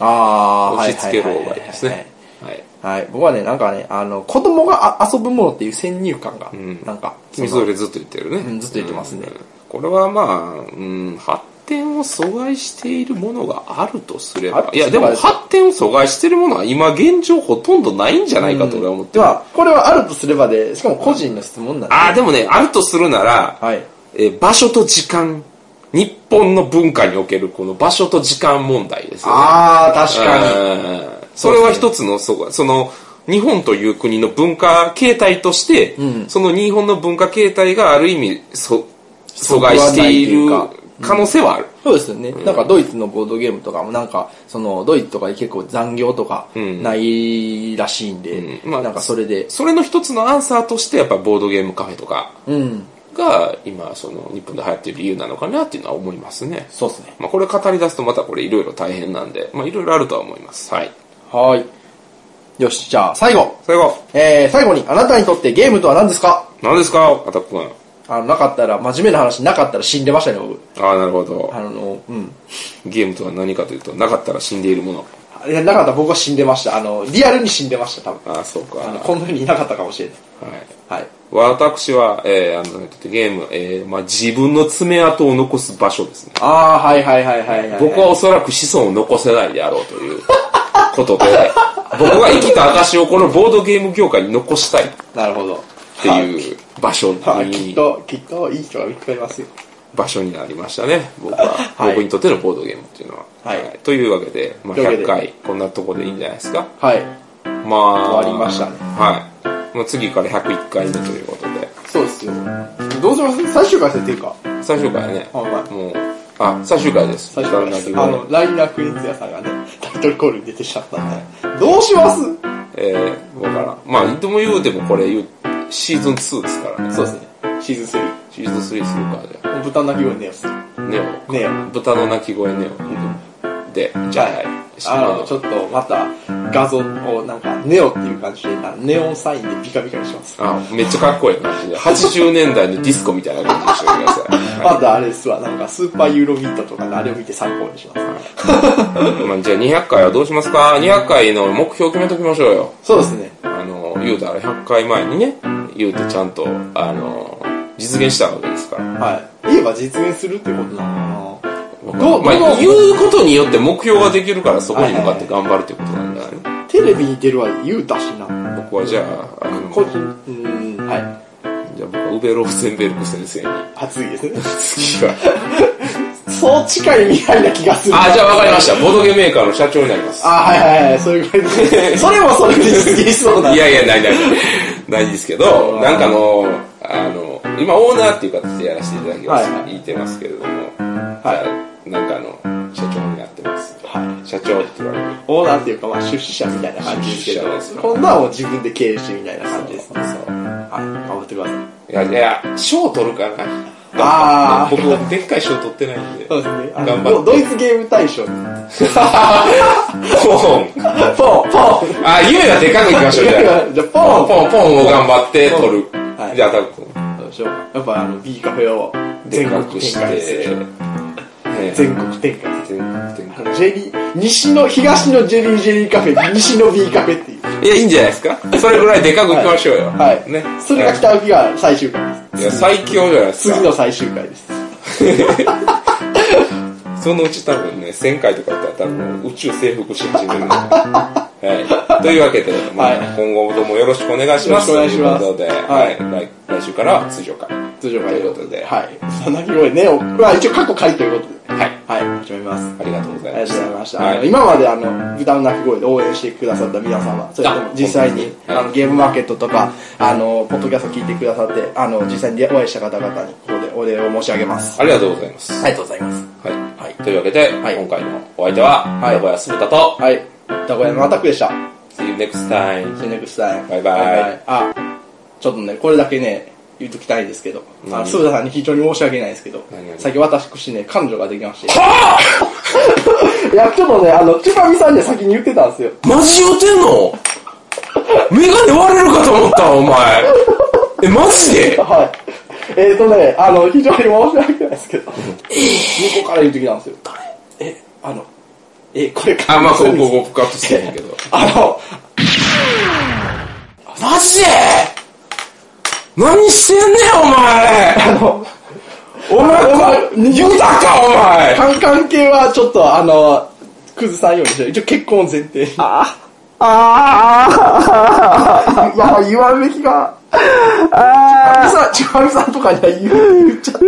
あ押し付け老害ですね。はい。はい。僕はね、なんかね、あの、子供があ遊ぶものっていう先入観が、んなんか、君それずっと言ってるね。うんずっと言ってますねうんこれはまあ、うん、発展を阻害しているものがあるとすれば、いやでも発展を阻害しているものは今現状ほとんどないんじゃないかと俺は思ってる。では、これはあるとすればで、しかも個人の質問なんで。ああ、でもね、あるとするなら、はい。えー場所と時間、日本の文化におけるこの場所と時間問題ですよね。ああ、確かに。うんそれは一つの、そその、日本という国の文化形態として、その日本の文化形態がある意味、そ阻害している可能性はある。そうですよね。なんかドイツのボードゲームとかもなんか、そのドイツとかで結構残業とかんないらしいんで、うんまあなんかそれで、それの一つのアンサーとして、やっぱボードゲームカフェとかうん、が今、その日本で流行っている理由なのかなっていうのは思いますね。そうですね。まあこれ語り出すとまたこれいろいろ大変なんで、まあいろいろあるとは思います。はい。はい。よし、じゃあ最後。最後、えー、最後に、あなたにとってゲームとは何ですか？何ですか？アタック君。あの、なかったら、真面目な話なかったら死んでましたね、僕。ああ、なるほど。あの、うん。ゲームとは何かというと、なかったら死んでいるもの。いや、なかったら僕は死んでました。あの、リアルに死んでました、多分。ああ、そうか。あの、こんな風にいなかったかもしれない。はい。はい。私は、えー、あの、ゲーム、えー、まあ自分の爪痕を残す場所ですね。ああ、はいはいはいはい、はい。僕はおそらく子孫を残せないであろうという ことで、僕が生きた証をこのボードゲーム業界に残したいっなるほど。ていう場所はい、きっに、と、きっといい人が見つかりますよ。場所になりましたね、僕は。はい僕にとってのボードゲームっていうのは。はいというわけで、まあ、というわけで100回、こんなとこでいいんじゃないですか。はい。まあ、終わりましたねはい。もう次から101回目ということで、そうですよ。どうします？最終回設定か。最終回ね、はいはいもう、あ、最終回です。最終回です。あの、ライナークリンツヤさんがね、タイトルコールに出てきちゃったんで。どうします？えー、わからん。まあ、でも言うてもこれ言う、シーズン2ですからね。そうですね。シーズンシーズン3するか、じゃ3。豚鳴き声ネオス。あ。ネオ。ネオ。豚の鳴き声ネオ。で、じゃあ、はい。あの、ちょっとまた画像をなんか、ネオっていう感じで、なネオンサインでビカビカにします。あ、めっちゃかっこいい感じで。80年代のディスコみたいな感じにしてください。またあれですわ、なんかスーパーユーロビートとかのあれを見て参考にします。まあ、じゃあ200回はどうしますか ?200 回の目標決めときましょうよ。そうですね。あの、言うたら100回前にね、言うてちゃんと、あの、実現したわけですから。はい。言えば実現するってことなのかなどうまあ、言うことによって目標ができるからそこに向かって頑張るっていうことなんだよね。テレビに出るは言うたしな。僕はじゃあ、あの個人、うーん、はい。じゃあ僕はウベロフゼンベルク先生に、熱いですね。次は。そう近い未来な気がする。あ、じゃあわかりました。ボードゲメーカーの社長になります。あ、はいはいはい、そういう感じで。それもそれで実現しそうな。いやいや、ないないない。ですけど、なんかあの、あの、今オーナーっていう形でやらせていただきます。はいはい言ってますけれども、はいなんかあの、社長になってます。はい。社長って言われる。オーナーっていうか、まあ、出資者みたいな感じですけどす、今度はもう自分で経営してみたいな感じですね。そう。はい。頑張ってください。いやいや、賞取るかな。あー僕、でっかい賞取ってないんで。そうですね。頑張ってドドイツゲーム大賞に。ポン。ポンポンあ、夢はでかくいきましょう、じゃあ。じゃあポンポン、ポンを頑張って取る。はいじゃあ、多分、どうしようやっぱあの B カフェをで全国し展開すてる。、ね全国展開全全あのジェリー、西の、東のジェリージェリーカフェ、西の B カフェっていう。いや、いいんじゃないですか？それぐらいでかくいきましょうよ。はい。ね。それが来た時が最終回です。いや、最強じゃないですか。次の最終回です。そのうち多分ね、1000回とかやったら多分宇宙征服し始めるんで。はい。というわけで、まあ、はい今後ともよろしくお願いします。よろしくお願いしますということで、ははいい。来来週からは通常回。通常回ということではい。その鳴き声ね、おまあ一応過去回ということで。はい。はい、始めます。ありがとうございありがとうました。ございました。今まであの、豚の鳴き声で応援してくださった皆様、それとも実際に、ああの、ゲームマーケットとか、あの、ポッドキャスト聞いてくださって、あの、実際にお会いした方々に、ここでお礼を申し上げます。ありがとうございます。ありがとうございます。はい。はいというわけで、はい今回のお相手は、はい名古屋酢豚と、はい。名古屋のアタックでした。See you next time. シネクスタイム。バイバイあ、ちょっとね、これだけね、言っときたいんですけど、あの、何鈴田さんに非常に申し訳ないですけど最近私ね、彼女ができまして。いや、ちょっとね、あの、チュパミさんに先に言ってたんですよ。マジ言うてんの？メガネ割れるかと思ったお前。え、マジで？はい。えーとね、あの、非常に申し訳ないですけど、向こうから言うときなんですよ。誰？え、あの、え、これあ、まあ、ここ、こここ、カットしてへんけど。あの、マジで？何してんねん、お前。あの、お前、お前こ言うたか、お前。関関係はちょっと、あの、崩さんようにして、一応結婚を前提に。ああ あいや、言わんべきが。ああさ、ちまみさんとかには言う、言っちゃう。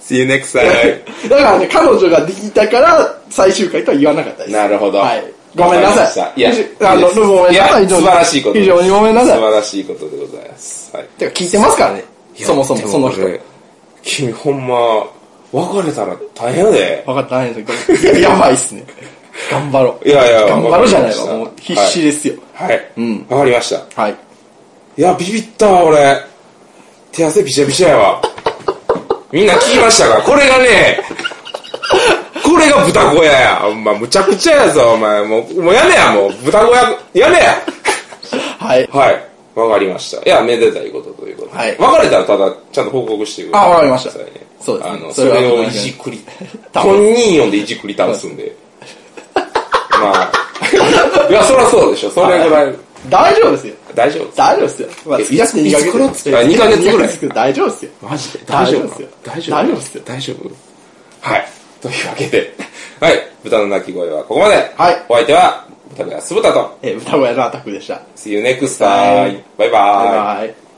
See you next time. だからね、彼女ができたから、最終回とは言わなかったです。なるほど。はい。ごめんなさい。いや、あの、ごめんなさい。素晴らしいこと。非常にごめんなさい素。晴らしいことでございます。はい。てか聞いてますからね。そもそも、その人。人。君、ほんま、別れたら大変やで。分かったないですけど、やばいっすね。頑張ろう。いやいや頑張ろうじゃないわ。もう必死ですよ。はい。うんわかりました。はい。いや、ビビったわ、俺。手汗びしゃびしゃやわ。みんな聞きましたか？これがね、これが豚小屋や。お前、むちゃくちゃやぞ、お前。もう、もうやめや、もう。豚小屋、やめや。はい。はい。わかりました。いや、めでたいことということで。はい別れたらただ、ちゃんと報告してください。あわかりましたそうですねあの、それをいじくり、本人呼んでいじくり倒すんで。まあ、いや、そりゃそうでしょ。それぐらい、大丈夫ですよ。大丈夫。大丈夫ですよ。まあ、え付き合って2ヶいつ頃月。付き合う二ヶ月ぐらい二大丈夫ですよ。マジで？大丈夫ですよ大丈夫？大丈夫ですよ大丈夫？はい。というわけで、はい。豚の鳴き声はここまで。はいお相手は、豚小屋酢豚と。えー、歌小屋のアタックでした。See you next time. バイバイ。バイバイ。